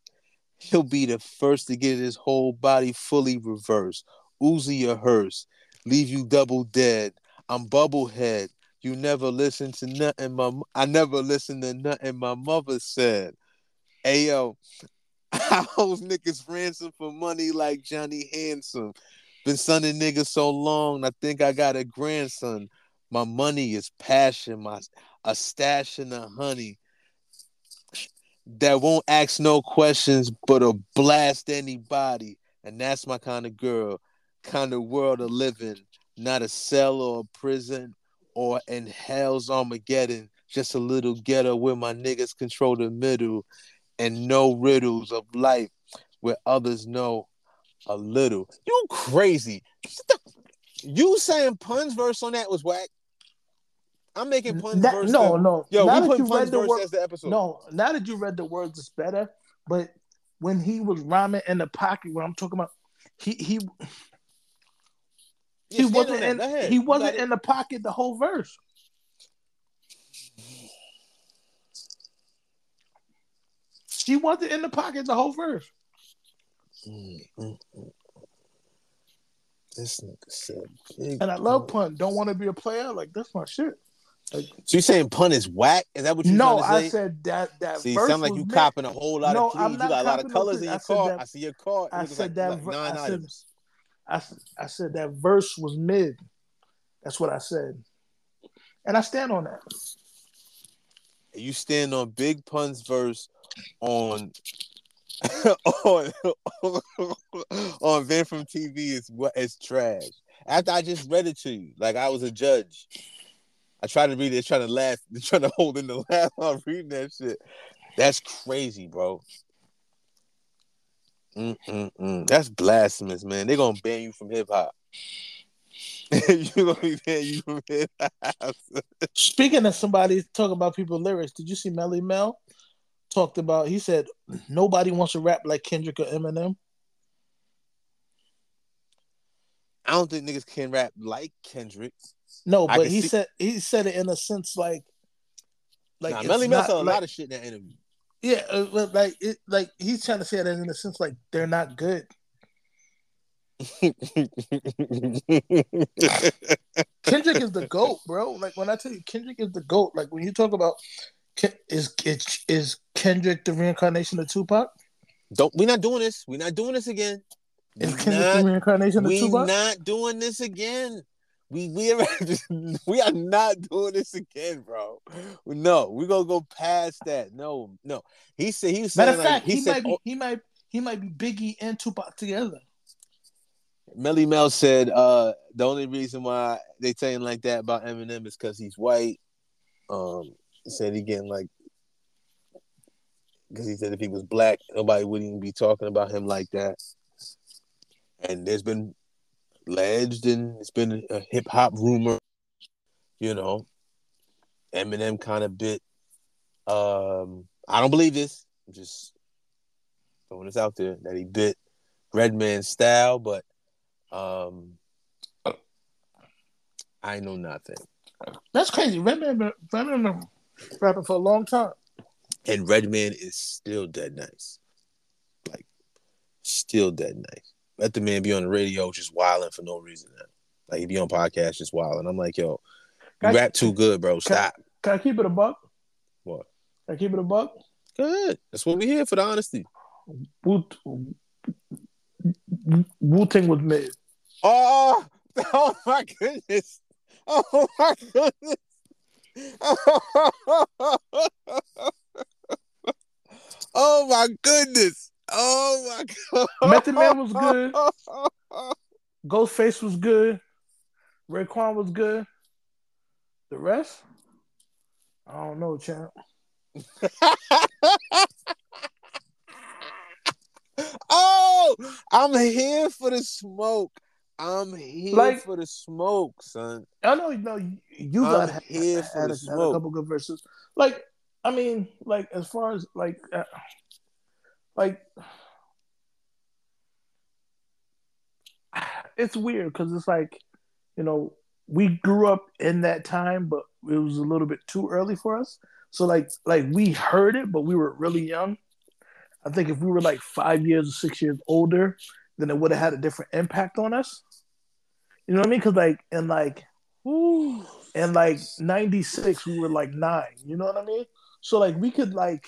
He'll be the first to get his whole body fully reversed. Uzi a hearse. Leave you double dead. I'm bubblehead. You never listen to nothing my I never listened to nothing my mother said. Ayo, I hold niggas ransom for money like Johnny Handsome. Been sonning niggas so long, I think I got a grandson. My money is passion, my a stash in the honey that won't ask no questions but'll blast anybody. And that's my kind of girl, kind of world of living. Not a cell or a prison or in hell's Armageddon. Just a little ghetto where my niggas control the middle and no riddles of life where others know a little. You crazy. You saying Pun's verse on that was whack? I'm making puns. That- verse no, no. Yo, now we that put you puns read the verse word, as the episode. no, now that you read the words, it's better. But when he was rhyming in the pocket, when I'm talking about, he he he wasn't that. in he wasn't in the pocket the whole verse. He wasn't in the pocket the whole verse. This nigga said big. And I love pun. Don't want to be a player. Like that's my shit. So you saying pun is whack? Is that what you No, trying to say? I said that that See, verse sound like you copping a whole lot No, of I'm. You got a lot of colors in your said car. that- I see your car. I said like, that like ver- nine I said- items. I, I said that verse was mid. That's what I said. And I stand on that. You stand on Big Pun's verse on on on Vin from TV is what is trash. After I just read it to you, like I was a judge. I tried to read it, trying to laugh, trying to hold in the laugh while reading that shit. That's crazy, bro. Mm-mm-mm. That's blasphemous, man. They're gonna ban you from hip hop. you gonna be banned you from hip hop. Speaking of somebody talking about people lyrics, did you see Melly Mel talked about? He said nobody wants to rap like Kendrick or Eminem. I don't think niggas can rap like Kendrick. No, but he see- said he said it in a sense like like nah, Melly Mel said a like- lot of shit in that interview. Yeah, uh, but like it, like he's trying to say that in a sense like they're not good. Kendrick is the goat, bro. Like when I tell you Kendrick is the goat, like when you talk about is is, is Kendrick the reincarnation of Tupac? Don't we're not doing this? We're not doing this again. Is Kendrick the reincarnation of we Tupac? not doing this again. We we are, we are not doing this again, bro. No, we're gonna go past that. No, no. He said he was saying Matter of like, fact, he, he, said might be oh, he might he might be Biggie and Tupac together. Melly Mel said uh the only reason why they saying like that about Eminem is because he's white. Um, said he getting like because he said if he was black, nobody wouldn't even be talking about him like that. And there's been alleged and it's been a hip hop rumor, you know. Eminem kind of bit. Um, I don't believe this. I'm just throwing this out there that he bit Redman's style, but um, I know nothing. That's crazy. Redman been- Redman been rapping for a long time. And Redman is still dead nice, like still dead nice. Let the man be on the radio just wilding for no reason. Now. Like he be on podcast just wilding. I'm like, yo, you rap too good, bro. Stop. Can I keep it a buck? What? Can I keep it a buck? Good. That's what we here for the honesty. Wu Wu Tang was mid. Oh, oh my goodness. Oh my goodness. Oh my goodness. Oh my god. Method Man was good. Ghostface was good. Raekwon was good. The rest, I don't know, champ. oh, I'm here for the smoke. I'm here Like- for the smoke, son. I know, you know, you- I'm got had, here had, for had the a, had a couple good verses. Like, I mean, like as far as like, uh, like, it's weird because it's like, you know, we grew up in that time, but it was a little bit too early for us. So like, like we heard it, but we were really young. I think if we were like five years or six years older, then it would have had a different impact on us. You know what I mean? Because like, and like, and like 96 we were like nine you know what i mean so like we could like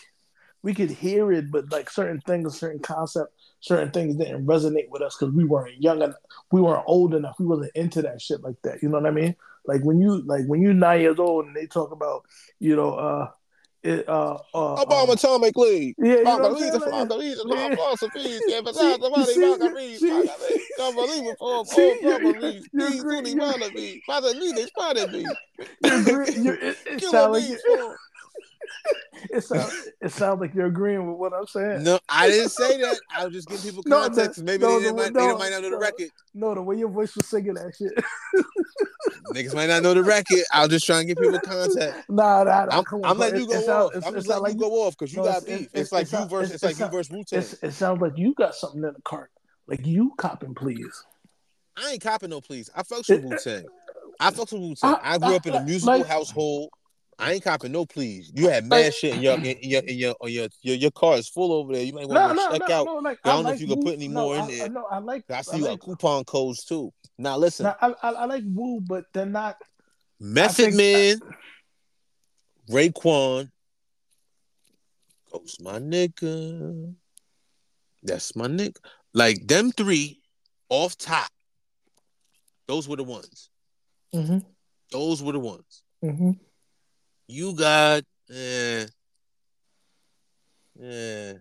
we could hear it but like certain things certain concept certain things didn't resonate with us because we weren't young enough we weren't old enough we wasn't into that shit like that you know what i mean like when you like when you're nine years old and they talk about you know uh it uh uh Obama um, Atomic League. yeah you know Margaritas, saying? Like, margaritas, yeah. philosophies, yeah, but See- somebody, margaritas, margaritas, unbelievable, See, you're these truly you're- wanna be, Father Leaders, wanna be. it, it Kill sound a like you- it sounds it sounds like you're agreeing with what I'm saying. No, I didn't say that. I was just giving people No, context. the- Maybe no, they, the- might, no, they might not know the no. record. No, the way your voice was singing that shit. Niggas might not know the record. I was just trying to give people context. nah, nah, nah. I'm, on, I'm letting you go off. it's- I'm just letting you go off because you no, got beef. it's- It's, like you versus. it's- like you versus Wu Tang. It sounds like you got something in the cart. Like you copping, please. I ain't copping no please. I fucks with It- Wu Tang. I fucks with Wu Tang. I grew up in a musical household. I ain't copping no please. You had mad Like- shit in your in your in your on your, your your car is full over there. You might want to no, check no, out. no. Like I don't know like if you can put any no, more in I, there. I know. I like. I see I like, coupon codes too. Now listen, no, I, I, I like Wu, but they're not. Method Man, Raekwon, Ghost, my nigga. That's my nigga. Like them three, off top. Those were the ones. Mm-hmm, Those were the ones. mm-hmm. You got, eh, eh.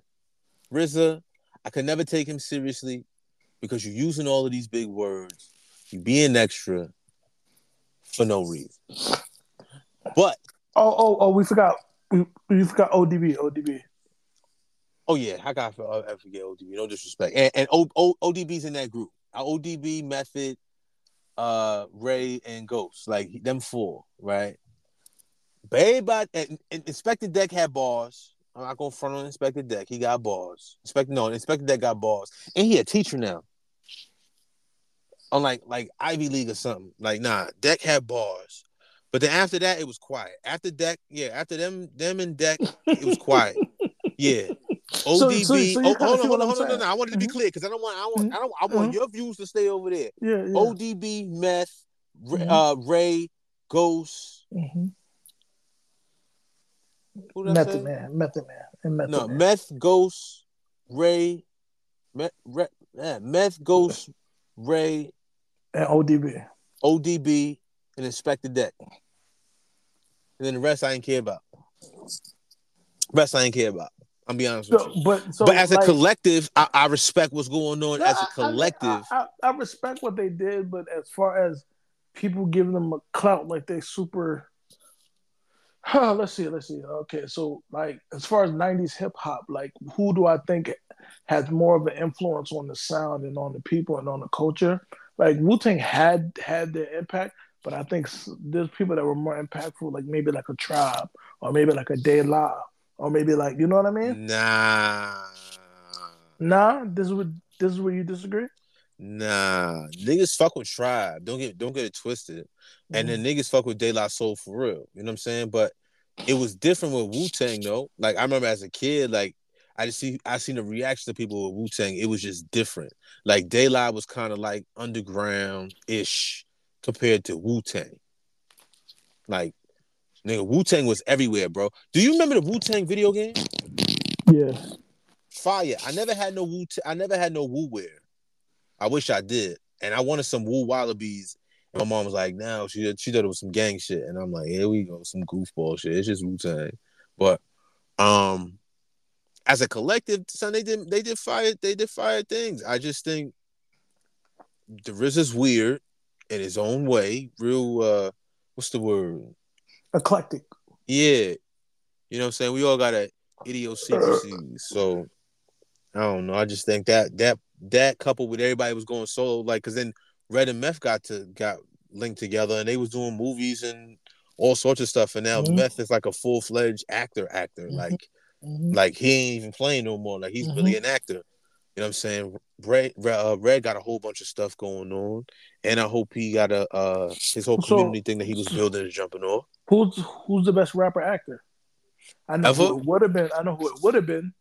RZA, I could never take him seriously because you're using all of these big words. You being extra for no reason. But Oh, oh, oh! We forgot. We, we forgot ODB. ODB. Oh yeah, I got uh, I forget ODB. No disrespect, and, and o, o, ODB's in that group. Uh, ODB, Method, uh, Ray, and Ghost, like them four, right? But everybody, and, and Inspectah Deck had bars. I'm not going to front on Inspectah Deck. He got bars. Inspector no, Inspectah Deck got bars, and he a teacher now. On like like Ivy League or something. Like nah, Deck had bars, but then after that it was quiet. After Deck, yeah, after them them and Deck, it was quiet. Yeah. ODB. so- so you oh, hold on, hold on, hold on. No, no, I wanted to be Mhm. clear because I don't want, I want, I don't, I want Mhm. your views to stay over there. Yeah, yeah. ODB, Meth, Mhm. uh, Ray, Ghost. Who Method say? Man, Method Man, and Method No, Man. Meth, Ghost, Ray, Meth, Ray, yeah, Meth, Ghost, Ray, and ODB. ODB, and Inspectah Deck. And then the rest I didn't care about. Rest I didn't care about. I'm be honest with you. but so, but as a collective, I, I respect what's going on no, as a collective. I, I, I respect what they did, but as far as people giving them a clout, like they super. Huh, let's see, let's see. Okay, so like as far as '90s hip hop, like who do I think has more of an influence on the sound and on the people and on the culture? Like Wu Tang had had their impact, but I think there's people that were more impactful, like maybe like a Tribe or maybe like a De La or maybe like you know what I mean? Nah. Nah, this is what this is where you disagree. Nah. Niggas fuck with Tribe. Don't get don't get it twisted. And then mm-hmm. niggas fuck with De La Soul for real. You know what I'm saying? But it was different with Wu Tang though. Like I remember as a kid, like I just see I seen the reaction of people with Wu Tang. It was just different. Like De La was kind of like underground ish compared to Wu Tang. Like nigga, Wu Tang was everywhere, bro. Do you remember the Wu Tang video game? yeah. Fire. I never had no Wu. I never had no Wu wear. I wish I did, and I wanted some Wu Wallabies. And my mom was like, "No, she she thought it was some gang shit," and I'm like, "Here we go, some goofball shit. It's just Wu Tang." But um, as a collective, son, they did they did fire they did fire things. I just think the Riz is weird in his own way. Real, uh, what's the word? eclectic. Yeah. You know what I'm saying? We all got a idiosyncrasy. So I don't know. I just think that that that coupled with everybody was going solo, like because then Red and Meth got to got linked together and they was doing movies and all sorts of stuff. And now Mhm. Meth is like a full fledged actor actor. Mhm. Like Mhm. like he ain't even playing no more. Like he's really an actor. You know what I'm saying? Red, Red, uh, Red got a whole bunch of stuff going on, and I hope he got a uh his whole So- community thing that he was building is jumping off. Who's who's the best rapper actor? I know Ever? who it would have been. I know who it would have been.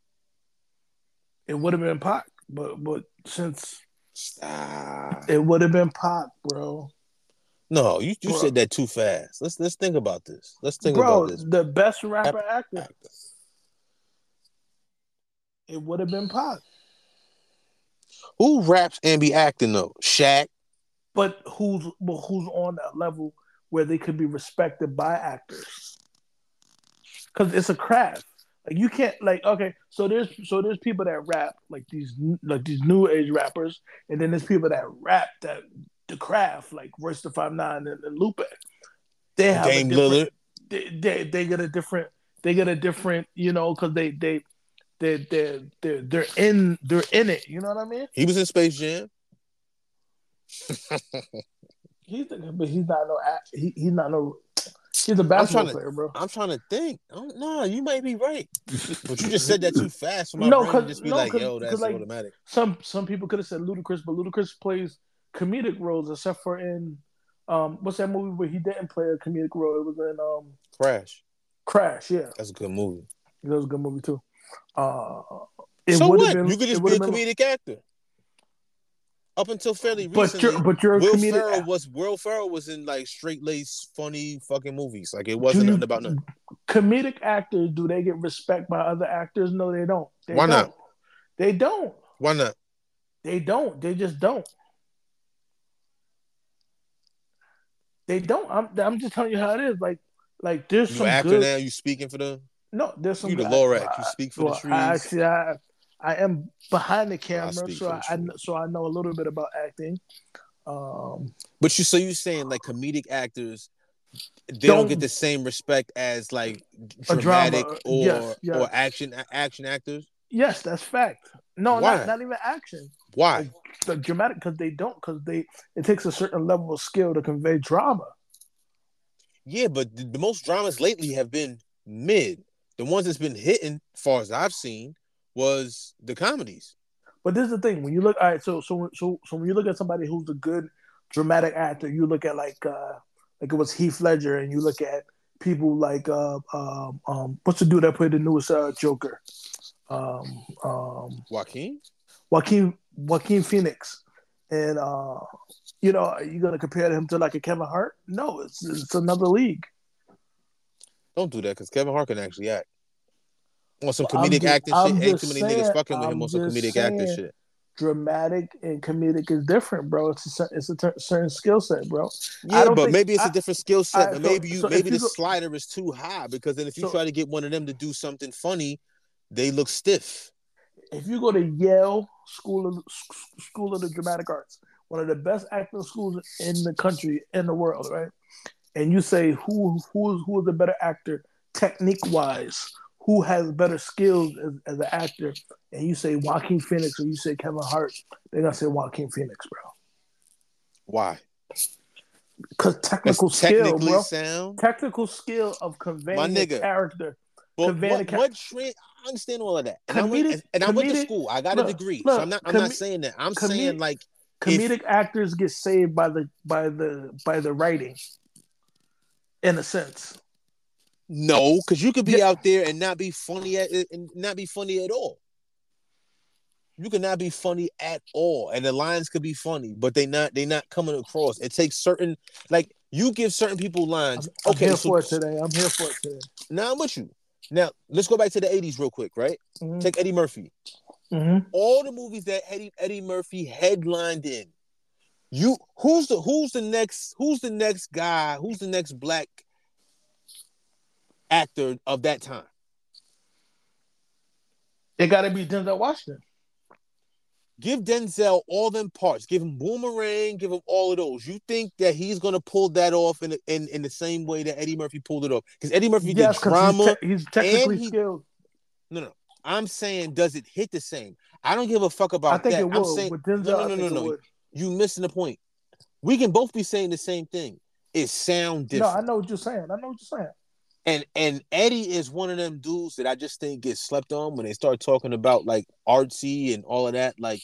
It would have been Pac, but but since Ah. it would have been Pac, bro. No, you, you Bro. said that too fast. Let's let's think about this. Let's think bro, about this. the best rapper actor, Actor. it would have been Pac. Who raps and be acting though? Shaq. But who's but who's on that level where they could be respected by actors? Because it's a craft. Like you can't like okay, so there's so there's people that rap like these like these new age rappers, and then there's people that rap that the craft like Royce the Five Nine and, and Lupe. They have Dame a different, Lillard. They, they they get a different they get a different, you know, because they they they they they're they're in they're in it. You know what I mean? He was in Space Jam. He's the, but he's not no he, he's not no he's a basketball to- player, bro. I'm trying to think. No, you might be right, but you just said that too fast my No, brain 'cause- to just be no, like, "Yo, that's like, automatic." Some some people could have said Ludacris, but Ludacris plays comedic roles, except for in um what's that movie where he didn't play a comedic role? It was in um Crash. Crash. Yeah, That's a good movie. that was a good movie too. Uh, so what? been- you could just be a would've been- comedic actor. Up until fairly But recently, you're but you're a Will comedic. Ferrell was Will Ferrell was in like straight laced, funny fucking movies. Like it wasn't you- nothing about nothing. comedic actors do they get respect by other actors? No, they don't. They Why not? don't. They don't. Why not? They don't. They just don't. They don't. I'm I'm just telling you how it is. Like like there's You some actor good. now. You speaking for them? No, there's some. you the good- Lorax. You speak for well, the trees. I actually I, I am behind the camera, speak so I, the I so I know a little bit about acting. Um, But you so you saying like comedic actors they Don't- don't, get the same respect as like A drama, dramatic or yes, yes. or action action actors? yes, that's fact. No, not not even action. Why? The dramatic because they don't because they it takes a certain level of skill to convey drama. Yeah, but the, the most dramas lately have been mid. The ones that's been hitting, far as I've seen, was the comedies. But this is the thing: when you look, all right, so so so so when you look at somebody who's a good dramatic actor, you look at like uh like it was Heath Ledger, and you look at people like uh um, um what's the dude that played the newest uh, Joker, um um Joaquin? Joaquin Joaquin Phoenix, and uh you know are you're gonna compare him to like a Kevin Hart? No, it's it's another league. Don't do that because Kevin Hart can actually act. On some comedic just- acting I'm shit, ain't too many niggas fucking with him I'm on some comedic acting shit. Dramatic and comedic is different, bro. It's a it's a ter- certain skill set, bro. Yeah, but think- maybe it's a I- different skill set. So- maybe you so maybe you the go- slider is too high because then if you So- try to get one of them to do something funny, they look stiff. if you go to Yale School of School of the Dramatic Arts, one of the best acting schools in the country in the world, right? And you say who who is who is a better actor technique wise, who has better skills as, as an actor, and you say Joaquin Phoenix or you say Kevin Hart, they're gonna say Joaquin Phoenix, bro. Why? Because That's technical skill, technically bro. sound. Technical skill of conveying My nigga. character. But Convey what, the ca- what trend? I understand all of that, and I went Comedic- and, and I went to school. I got look, a degree, look, so I'm not. I'm not saying that. I'm comedic- saying like comedic actors get saved by the by the by the writing in a sense no, because you could be Yeah. out there and not be funny at and not be funny at all. You could not be funny at all, and the lines could be funny, but they not they not coming across. It takes certain like you give certain people i'm, lines. I'm okay, here so for it today i'm here for it today now I'm with you. Now let's go back to the '80s real quick, right? Mhm. Take Eddie Murphy. Mhm. all the movies that Eddie Eddie Murphy headlined in. You who's the who's the next who's the next guy who's the next black actor of that time? it got to be denzel washington Give Denzel all them parts. Give him Boomerang. Give him all of those. You think that he's gonna pull that off in in, in the same way that Eddie Murphy pulled it off? Because Eddie Murphy yes did drama. he's, te- he's technically he- skilled no, no. I'm saying, does it hit the same? I don't give a fuck about i think that. it I'm saying, denzel no, no, no, no, no. you missing the point. We can both be saying the same thing. It sound different. no i know what you're saying i know what you're saying And and Eddie is one of them dudes that I just think gets slept on when they start talking about like artsy and all of that. Like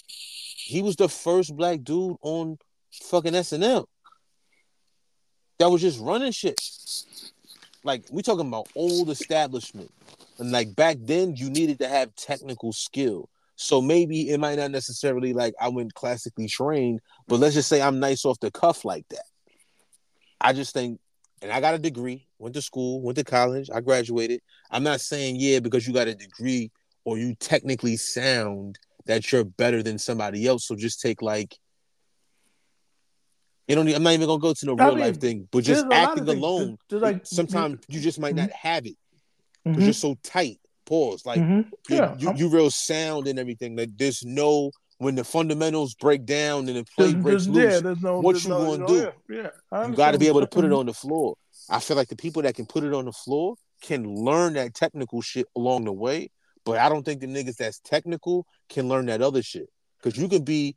he was the first black dude on fucking SNL that was just running shit. Like we talking about old establishment. And like back then you needed to have technical skill. So maybe it might not necessarily like I went classically trained, but let's just say I'm nice off the cuff like that. I just think and I got a degree, went to school, went to college, I graduated. I'm not saying yeah because you got a degree or you technically sound that you're better than somebody else. So just take like you don't. I'm not even gonna go to no I real life thing, but just a lot of acting alone. There's like- sometimes you just might not have it. Mhm. You're just so tight. Pause. Like Mhm. you, yeah you, I'm- you real sound and everything. Like there's no when the fundamentals break down and the play there's, breaks there's, loose. yeah, no, what you no, gonna oh, do? Yeah, yeah. You got to be able to put it on the floor. I feel like the people that can put it on the floor, can learn that technical shit along the way, but I don't think the niggas that's technical can learn that other shit. Cause you could be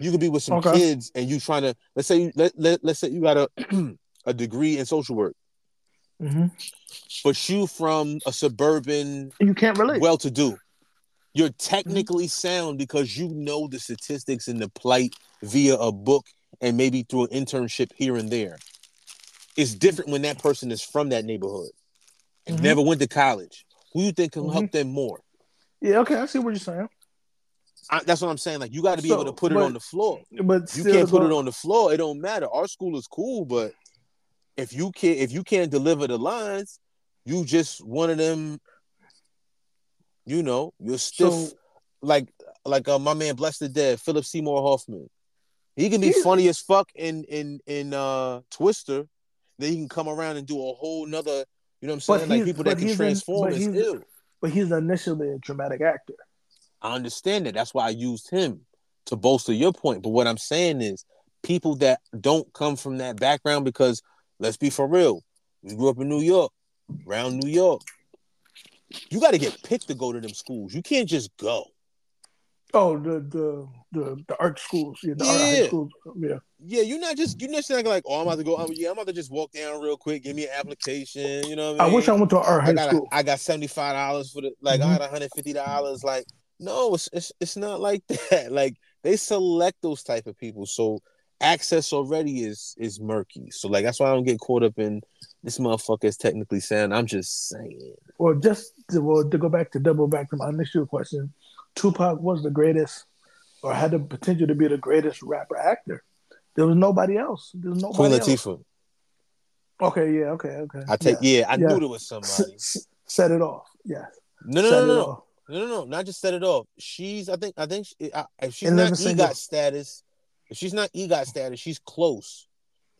you could be with some Okay. kids and you trying to let's say you, let, let let's say you got a a degree in social work, hmm but you from a suburban You can't relate. well to do. You're technically sound because you know the statistics and the plight via a book and maybe through an internship here and there. It's different when that person is from that neighborhood and Mhm. never went to college. Who you think can Mhm. help them more? yeah, okay, I see what you're saying. I, that's what I'm saying. Like you got to be So, able to put it but- on the floor. But You can't put it on the floor. It don't matter. Our school is cool, but if you can't if you can't deliver the lines, you just one of them. You know, you're stiff So like like uh, my man Bless the Dead, Philip Seymour Hoffman. He can be funny as fuck in in in uh Twister. Then he can come around and do a whole nother. You know what I'm saying? Like people that can transform is ill. but he's initially a dramatic actor. I understand that. That's why I used him to bolster your point. But what I'm saying is people that don't come from that background because let's be for real. We grew up in New York, around New York. You got to get picked to go to them schools. You can't just go. Oh, the the the, the art schools, yeah, the art Yeah. schools, yeah. Yeah, you're not just you're not saying like, oh, I'm about to go. I'm, yeah, I'm about to just walk down real quick, give me an application. You know what I I wish I went to art I high got school. I got seventy five dollars for the like Mhm. I got one hundred fifty dollars. Like no, it's, it's it's not like that. Like they select those type of people, so access already is is murky. So like that's why I don't get caught up in this motherfucker is technically sound. I'm just saying. Well, just to, well, to go back to double back to my initial question, Tupac was the greatest, or had the potential to be the greatest rapper actor. There was nobody else. There was nobody Queen else. Latifah. Okay, yeah, okay, okay. I take yeah. I Yeah. knew there was somebody. s- set it off. Yes. No no set no no no. No, no, no, not just set it off. She's, I think, I think she, I, if she's And not Living Single. EGOT status, if she's not EGOT status, she's close,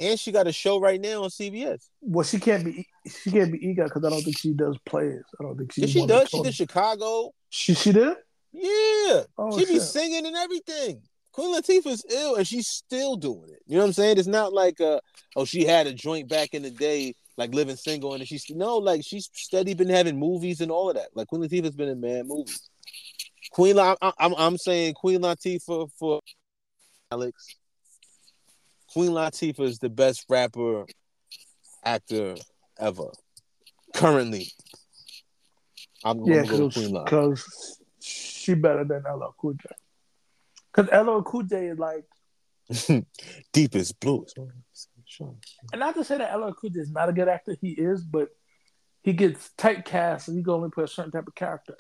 and she got a show right now on CBS. Well, she can't be. She can't be EGOT because I don't think she does plays. I don't think she. Yeah, she does. She did Chicago. She she did. Yeah, Oh she be shit. singing and everything. Queen Latifah's ill, and she's still doing it. You know what I'm saying? It's not like, uh, oh, she had a joint back in the day, like living single, and she's no, like she's steady been having movies and all of that. Like Queen Latifah's been in mad movies. Queen, La- I, I'm I'm saying Queen Latifah for Alex. Queen Latifah is the best rapper actor ever currently. I'm, Yeah, because she better than LL Cool J. Because LL Cool J is like, Deep Blue Sea. and not to say that LL Cool J is not a good actor, he is, but he gets typecast and he can only play a certain type of character.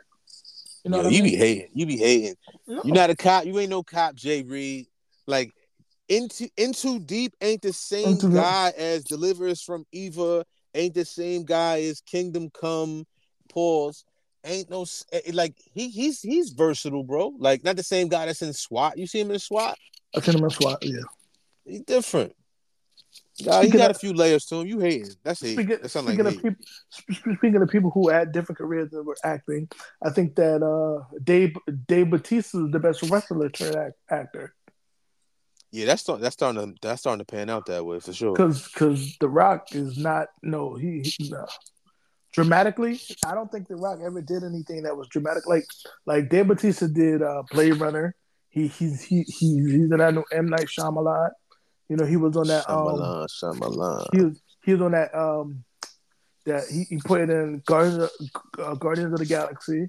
You know Yo, you mean? be hating. You be hating. No. You not a cop. You ain't no cop, Jay Reed. Like into In Too Deep ain't the same Into guy as Deliver Us from Eva. Ain't the same guy as Kingdom Come. Pause. Ain't no eh, like he he's he's versatile, bro. Like not the same guy that's in SWAT. You see him in SWAT? I seen him in SWAT. Yeah. He's different. Nah, he got of- a few layers to him. You hating? That's hate. Speaking, That like speaking of people, speaking of people who had different careers that were acting, I think that uh, Dave Dave Batista is the best wrestler turned act, actor Yeah, that's that's starting to that's starting to pan out that way for sure. because because The Rock is not no he, he no. dramatically. I don't think The Rock ever did anything that was dramatic like like Dave Batista did uh, Blade Runner. He he's he, he he's in that new M Night Shyamalan. You know he was on that um Shyamalan, Shyamalan. he was he was on that um that he, he played in Guardians of, uh, Guardians of the Galaxy.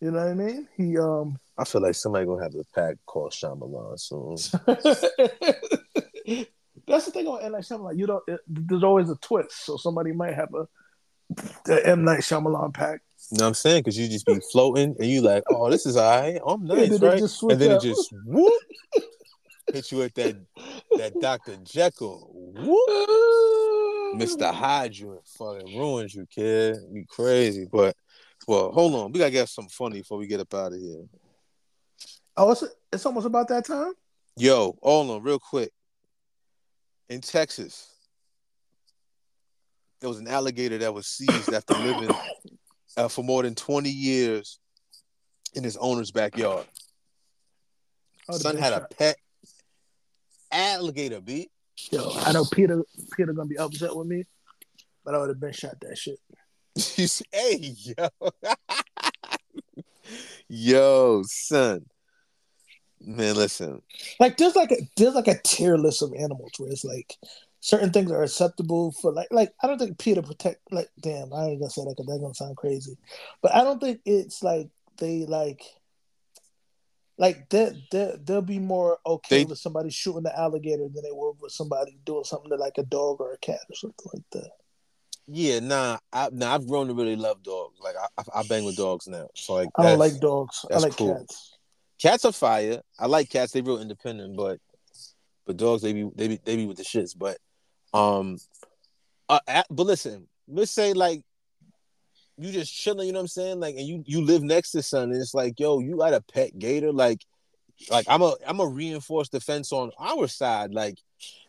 You know what I mean? He um I feel like somebody gonna have a pack called Shyamalan soon. that's the thing on M Night Shyamalan. You don't. It, there's always a twist, so somebody might have a the M Night Shyamalan pack. You know what I'm saying? Because you just be floating and you like, oh, this is all right. I'm And nice, they right? and then up. it just whoop hit you at that that Dr. Jekyll. Whoop, Mr. Hyde you and fucking ruins you, kid. You crazy. But well, hold on. We gotta get something funny before we get up out of here. Oh, it's it's almost about that time. Yo, hold on, real quick. In Texas, there was an alligator that was seized after living uh, for more than 20 years in his owner's backyard. Oh, Son had a pet alligator, B. Yo, I know Peter Peter gonna be upset with me, but I would have been shot that shit. hey, yo. yo, son. Man, listen. Like there's like a there's like a tier list of animals where it's like certain things are acceptable for like like I don't think Peter protect like damn I ain't gonna say that because that's gonna sound crazy, but I don't think it's like they like like they they they'll be more okay they, with somebody shooting the alligator than they will with somebody doing something to like a dog or a cat or something like that. Yeah, nah, I, nah, I've grown to really love dogs. Like I, I, I bang with dogs now. So like, I don't like dogs. I like cool. cats. Cats are fire. I like cats. They real independent, but but dogs they be they be they be with the shits. But um, uh, but listen, let's say like you just chilling, you know what I'm saying? Like, and you you live next to son, and it's like, yo, you got a pet gator, like, like I'm a I'm a reinforced defense on our side, like.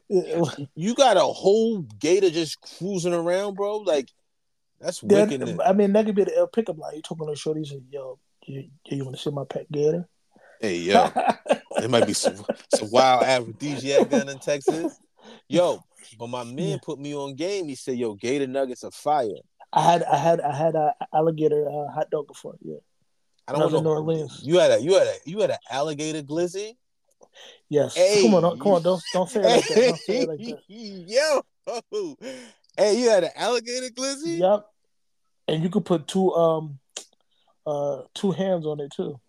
You got a whole gator just cruising around, bro. Like, that's wicked. I mean, that could be the L pickup line. You talking to shorties yo, you, you want to see my pet gator? Hey yo, it might be some some wild aphrodisiac gun in Texas. Yo, but my man yeah. put me on game. He said, "Yo, Gator Nuggets are fire." I had I had I had a alligator uh, hot dog before. Yeah, I don't know. New Orleans. You had a you had a you had an alligator glizzy. Yes. Hey. Come on, don't, come on, don't don't say it like that. Don't say it like that. Yo, hey, you had an alligator glizzy. Yep. And you could put two um uh two hands on it too.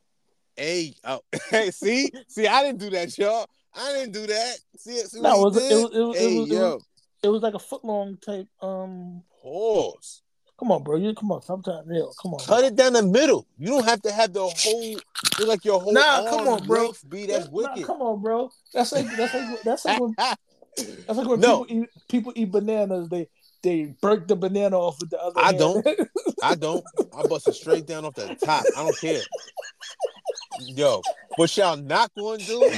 Hey, oh, hey, see, see, I didn't do that, y'all. I didn't do that. See, see no, it was, it was, it was, hey, it was, yo. It was, it was like a foot long type. Um, pause. Come on, bro. You come on. Sometimes, yeah, come on. Cut bro. it down the middle. You don't have to have the whole. Like your whole. Nah, come on, bro. Be that's nah, wicked. come on, bro. That's like that's like that's like when that's like when no. people eat people eat bananas. They they break the banana off with the other. I hand. don't. I don't. I bust it straight down off the top. I don't care. Yo, what y'all not going to do?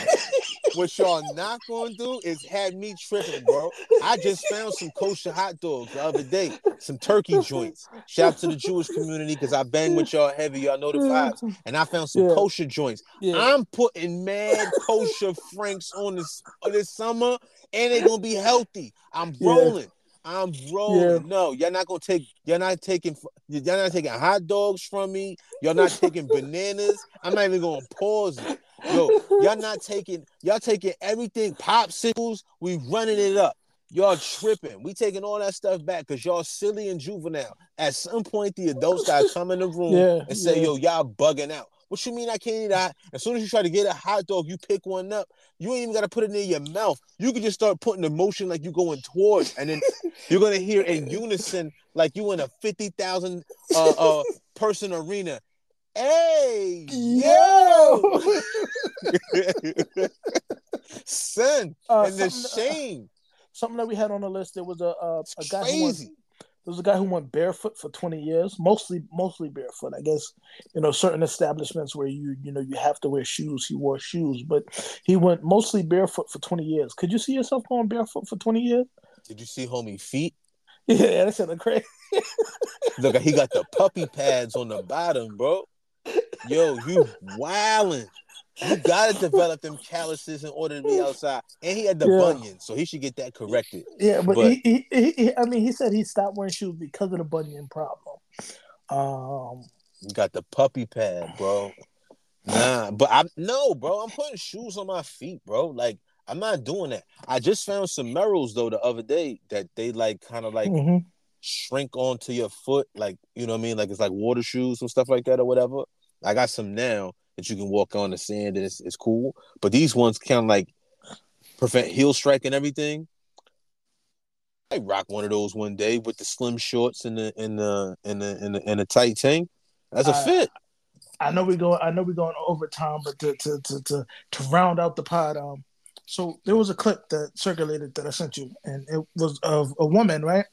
What y'all not going to do is have me tripping, bro. I just found some kosher hot dogs the other day, some turkey joints. Shout out to the Jewish community because I bang with y'all heavy. Y'all know the vibes. And I found some yeah. kosher joints. Yeah. I'm putting mad kosher franks on this this summer, and they're gonna be healthy. I'm rolling. Yeah. I'm rolling. Yeah. No, y'all not gonna take. Y'all not taking. Y'all not taking hot dogs from me. Y'all not taking bananas. I'm not even gonna pause it. Yo, y'all not taking. Y'all taking everything. Popsicles. We running it up. Y'all tripping. We taking all that stuff back because y'all silly and juvenile. At some point, the adults gotta come in the room yeah, and say, yeah. "Yo, y'all bugging out." What you mean I can't eat that? As soon as you try to get a hot dog, you pick one up. You ain't even gotta put it in your mouth. You can just start putting the motion like you're going towards, and then you're gonna hear in unison like you in a fifty thousand uh, uh person arena. Hey, yo, son, uh, and the shame. Uh, something that we had on the list. There was a a, a guy crazy. who there was a guy who went barefoot for 20 years, mostly mostly barefoot. I guess you know certain establishments where you you know you have to wear shoes. He wore shoes, but he went mostly barefoot for 20 years. Could you see yourself going barefoot for 20 years? Did you see homie feet? Yeah, that's in crazy. Look, he got the puppy pads on the bottom, bro. Yo, you wildin'. You gotta develop them calluses in order to be outside. And he had the yeah. bunion, so he should get that corrected. Yeah, but, but he, he, he, I mean, he said he stopped wearing shoes because of the bunion problem. Um, you got the puppy pad, bro. Nah, but I no, bro. I'm putting shoes on my feet, bro. Like I'm not doing that. I just found some Merrells though the other day that they like kind of like mm-hmm. shrink onto your foot, like you know what I mean, like it's like water shoes and stuff like that or whatever. I got some now that you can walk on the sand and it's, it's cool. But these ones kind of like prevent heel strike and everything. I rock one of those one day with the slim shorts and the and the and the and the, and the tight tank. That's a uh, fit. I know we go. I know we're going overtime, but to to to to, to round out the pod, um, so there was a clip that circulated that I sent you, and it was of a woman, right?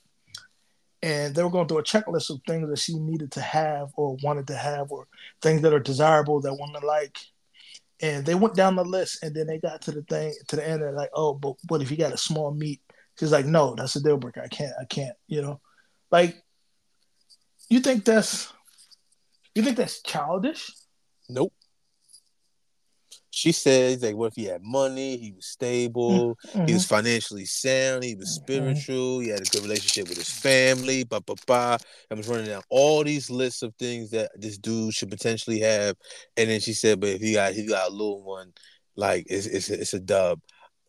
And they were going through a checklist of things that she needed to have or wanted to have or things that are desirable that women like. And they went down the list and then they got to the thing to the end they're like oh but what if you got a small meat? She's like no that's a deal breaker. I can't i can't you know? Like you think that's you think that's childish? Nope she says like, what if he had money? He was stable. Mhm. He was financially sound. He was Mhm. spiritual. He had a good relationship with his family. Ba ba ba. I was running down all these lists of things that this dude should potentially have, and then she said, "But if he got he got a little one, like it's it's a, it's a dub."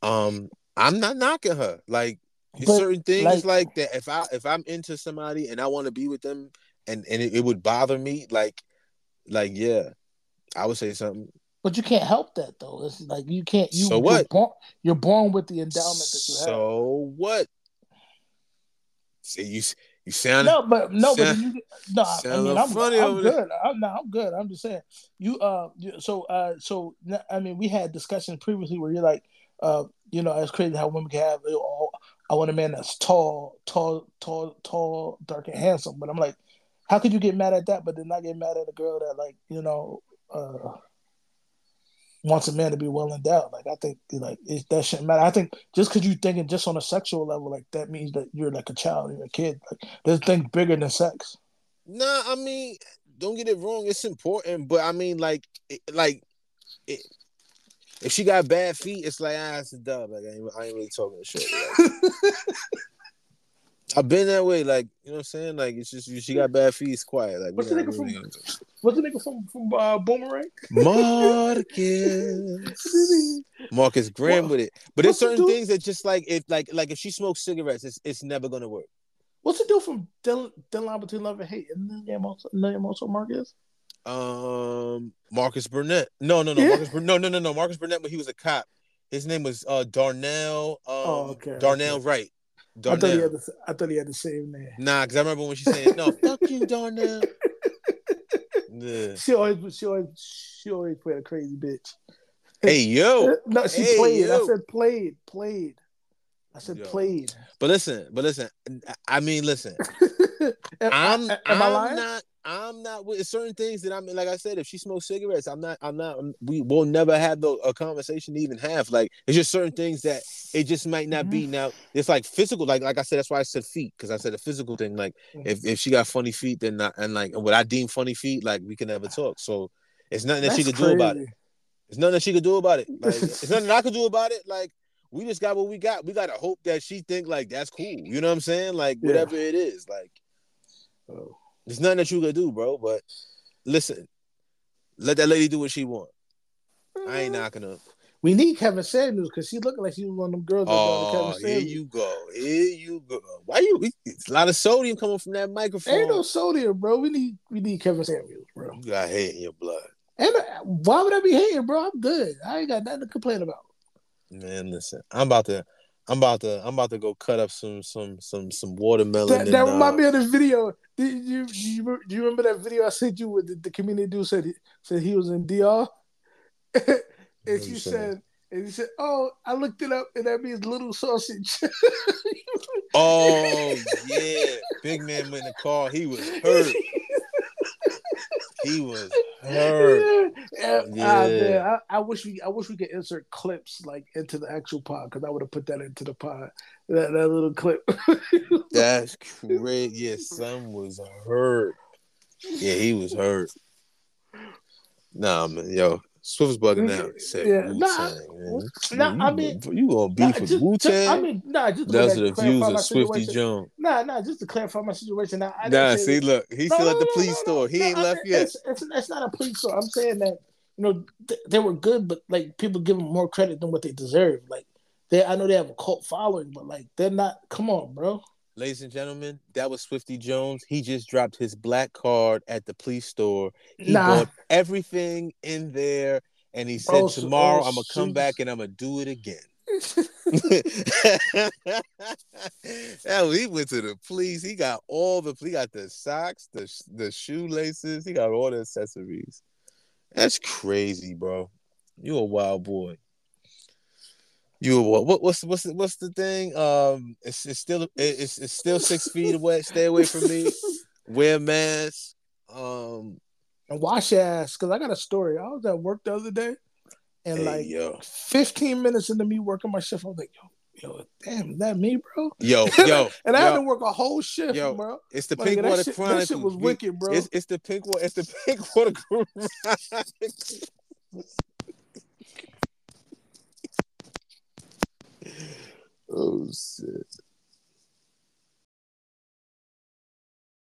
Um, I'm not knocking her. Like But, certain things like- like, that. If I if I'm into somebody and I want to be with them, and and it, it would bother me, like like yeah, I would say something. But you can't help that though. It's like you can't. You, So You're what? born, you're born with the endowment that you have. So what? See you you sound No, but no, but Sound- then you no. I mean, I'm, funny I'm good. I'm no, I'm good. I'm just saying. You uh, you, so uh, so I mean, we had discussions previously where you're like, uh, you know, it's crazy how women can have. you know, I want a man that's tall, tall, tall, tall, dark and handsome. But I'm like, how could you get mad at that, but then not get mad at a girl that like, you know, uh, wants a man to be well endowed? Like, I think like it, that shouldn't matter. I think just because you're thinking just on a sexual level, like that means that you're like a child, you're a kid. Like, there's things bigger than sex. Nah, I mean, don't get it wrong. It's important, but I mean, like, it, like, it, if she got bad feet, it's like ah, it's a dub. Like, I ain't, I ain't really talking shit. Like, I've been that way. Like, you know what I'm saying? Like, it's just she got bad feet. It's quiet. Like, What's the nigga really from- What's the nigga from from uh, Boomerang? Marcus, Marcus Graham with it. But there's certain things that just like if like like if she smokes cigarettes, it's it's never gonna work. What's the dude from Thin Line Between Love and Hate? And then also, also Marcus? Um, Marcus Burnett. No, no, no, Yeah. Marcus. Bur- No, no, no, no. Marcus Burnett, but he was a cop. His name was uh Darnell. Um, Oh, okay, Darnell okay. Wright. I thought he had the I thought he had the same name. Nah, because I remember when she said, "No, fuck you, Darnell." Yeah. She always she always she always played a crazy bitch. Hey yo, no, she hey, played. I said played, played. I said Yo. played. but listen, but listen. I mean, listen. I'm am I'm I lying? not I'm not with certain things that I'm like I said if she smokes cigarettes I'm not I'm not we will never have the, a conversation to even have. Like it's just certain things that it just might not be. Now it's like physical like like I said that's why I said feet because I said a physical thing. Like Mhm. if, if she got funny feet then not, and like what I deem funny feet like we can never talk. So it's nothing that she That's could do about it. crazy. it's nothing that she could do about it. Like it's nothing I could do about it. Like we just got what we got. We gotta hope that she think like that's cool. You know what I'm saying? Like Yeah. whatever it is. Like There's nothing that you could do, bro. But listen, let that lady do what she want. I ain't knocking her. We need Kevin Samuels because she looking like she was one of them girls that Oh, oh, Kevin here you go. Here you go. Why you? It's a lot of sodium coming from that microphone. Ain't no sodium, bro. We need we need Kevin Samuels, bro. you got hate in your blood, And uh, why would I be hating, bro? I'm good. I ain't got nothing to complain about. man. Listen, I'm about to. I'm about to. I'm about to go cut up some some some some watermelon. That, and, that remind uh, me of the video. Did you do you, do you remember that video I sent you with the, the community dude said he said he was in DR, and you said and he said, "Oh, I looked it up, and that means little sausage." Oh yeah, big man went in the car. He was hurt. He was hurt. yeah. Ah, Yeah. I, I wish we I wish we could insert clips like into the actual pod because I would have put that into the pod. That that little clip. That's great. Yeah, son was hurt. Yeah, he was hurt. Nah, man, yo, Swift was bugging out. He Yeah, Wu nah, nah, I you, mean- you gonna beef Nah, with Wu just- I mean, nah, just to Those like are the clarify views my of Swifty situation. Jones. Nah, nah, just to clarify my situation. Now, I Nah, see, look, he's No, still no, at the no, police store. He ain't left yet. It's, it's, it's not a police store. I'm saying that you know th- they were good, but like people give them more credit than what they deserve. Like they, I know they have a cult following, but like they're not. Come on, bro. Ladies and gentlemen, that was Swifty Jones. He just dropped his black card at the police store. He Nah. bought everything in there, and he said, Oh, "Tomorrow oh, I'm gonna come back and I'm gonna do it again." Hell, he went to the police. He got all the. He got the socks, the the shoelaces. He got all the accessories. That's crazy, bro. You a wild boy. You what? What's what's the, what's the thing? Um, it's, it's still it's it's still six feet away. Stay away from me. Wear a mask. Um, and wash your ass because I got a story. I was at work the other day, and hey, like yo, 15 minutes into me working my shift, I was like, yo, yo, damn, is that me, bro? yo, yo, and I had to work a whole shift, yo, bro. It's the My Pink Water shit- that shit was wicked, bro. It's, it's the pink water. It's the pink water. Chronicles. Oh shit.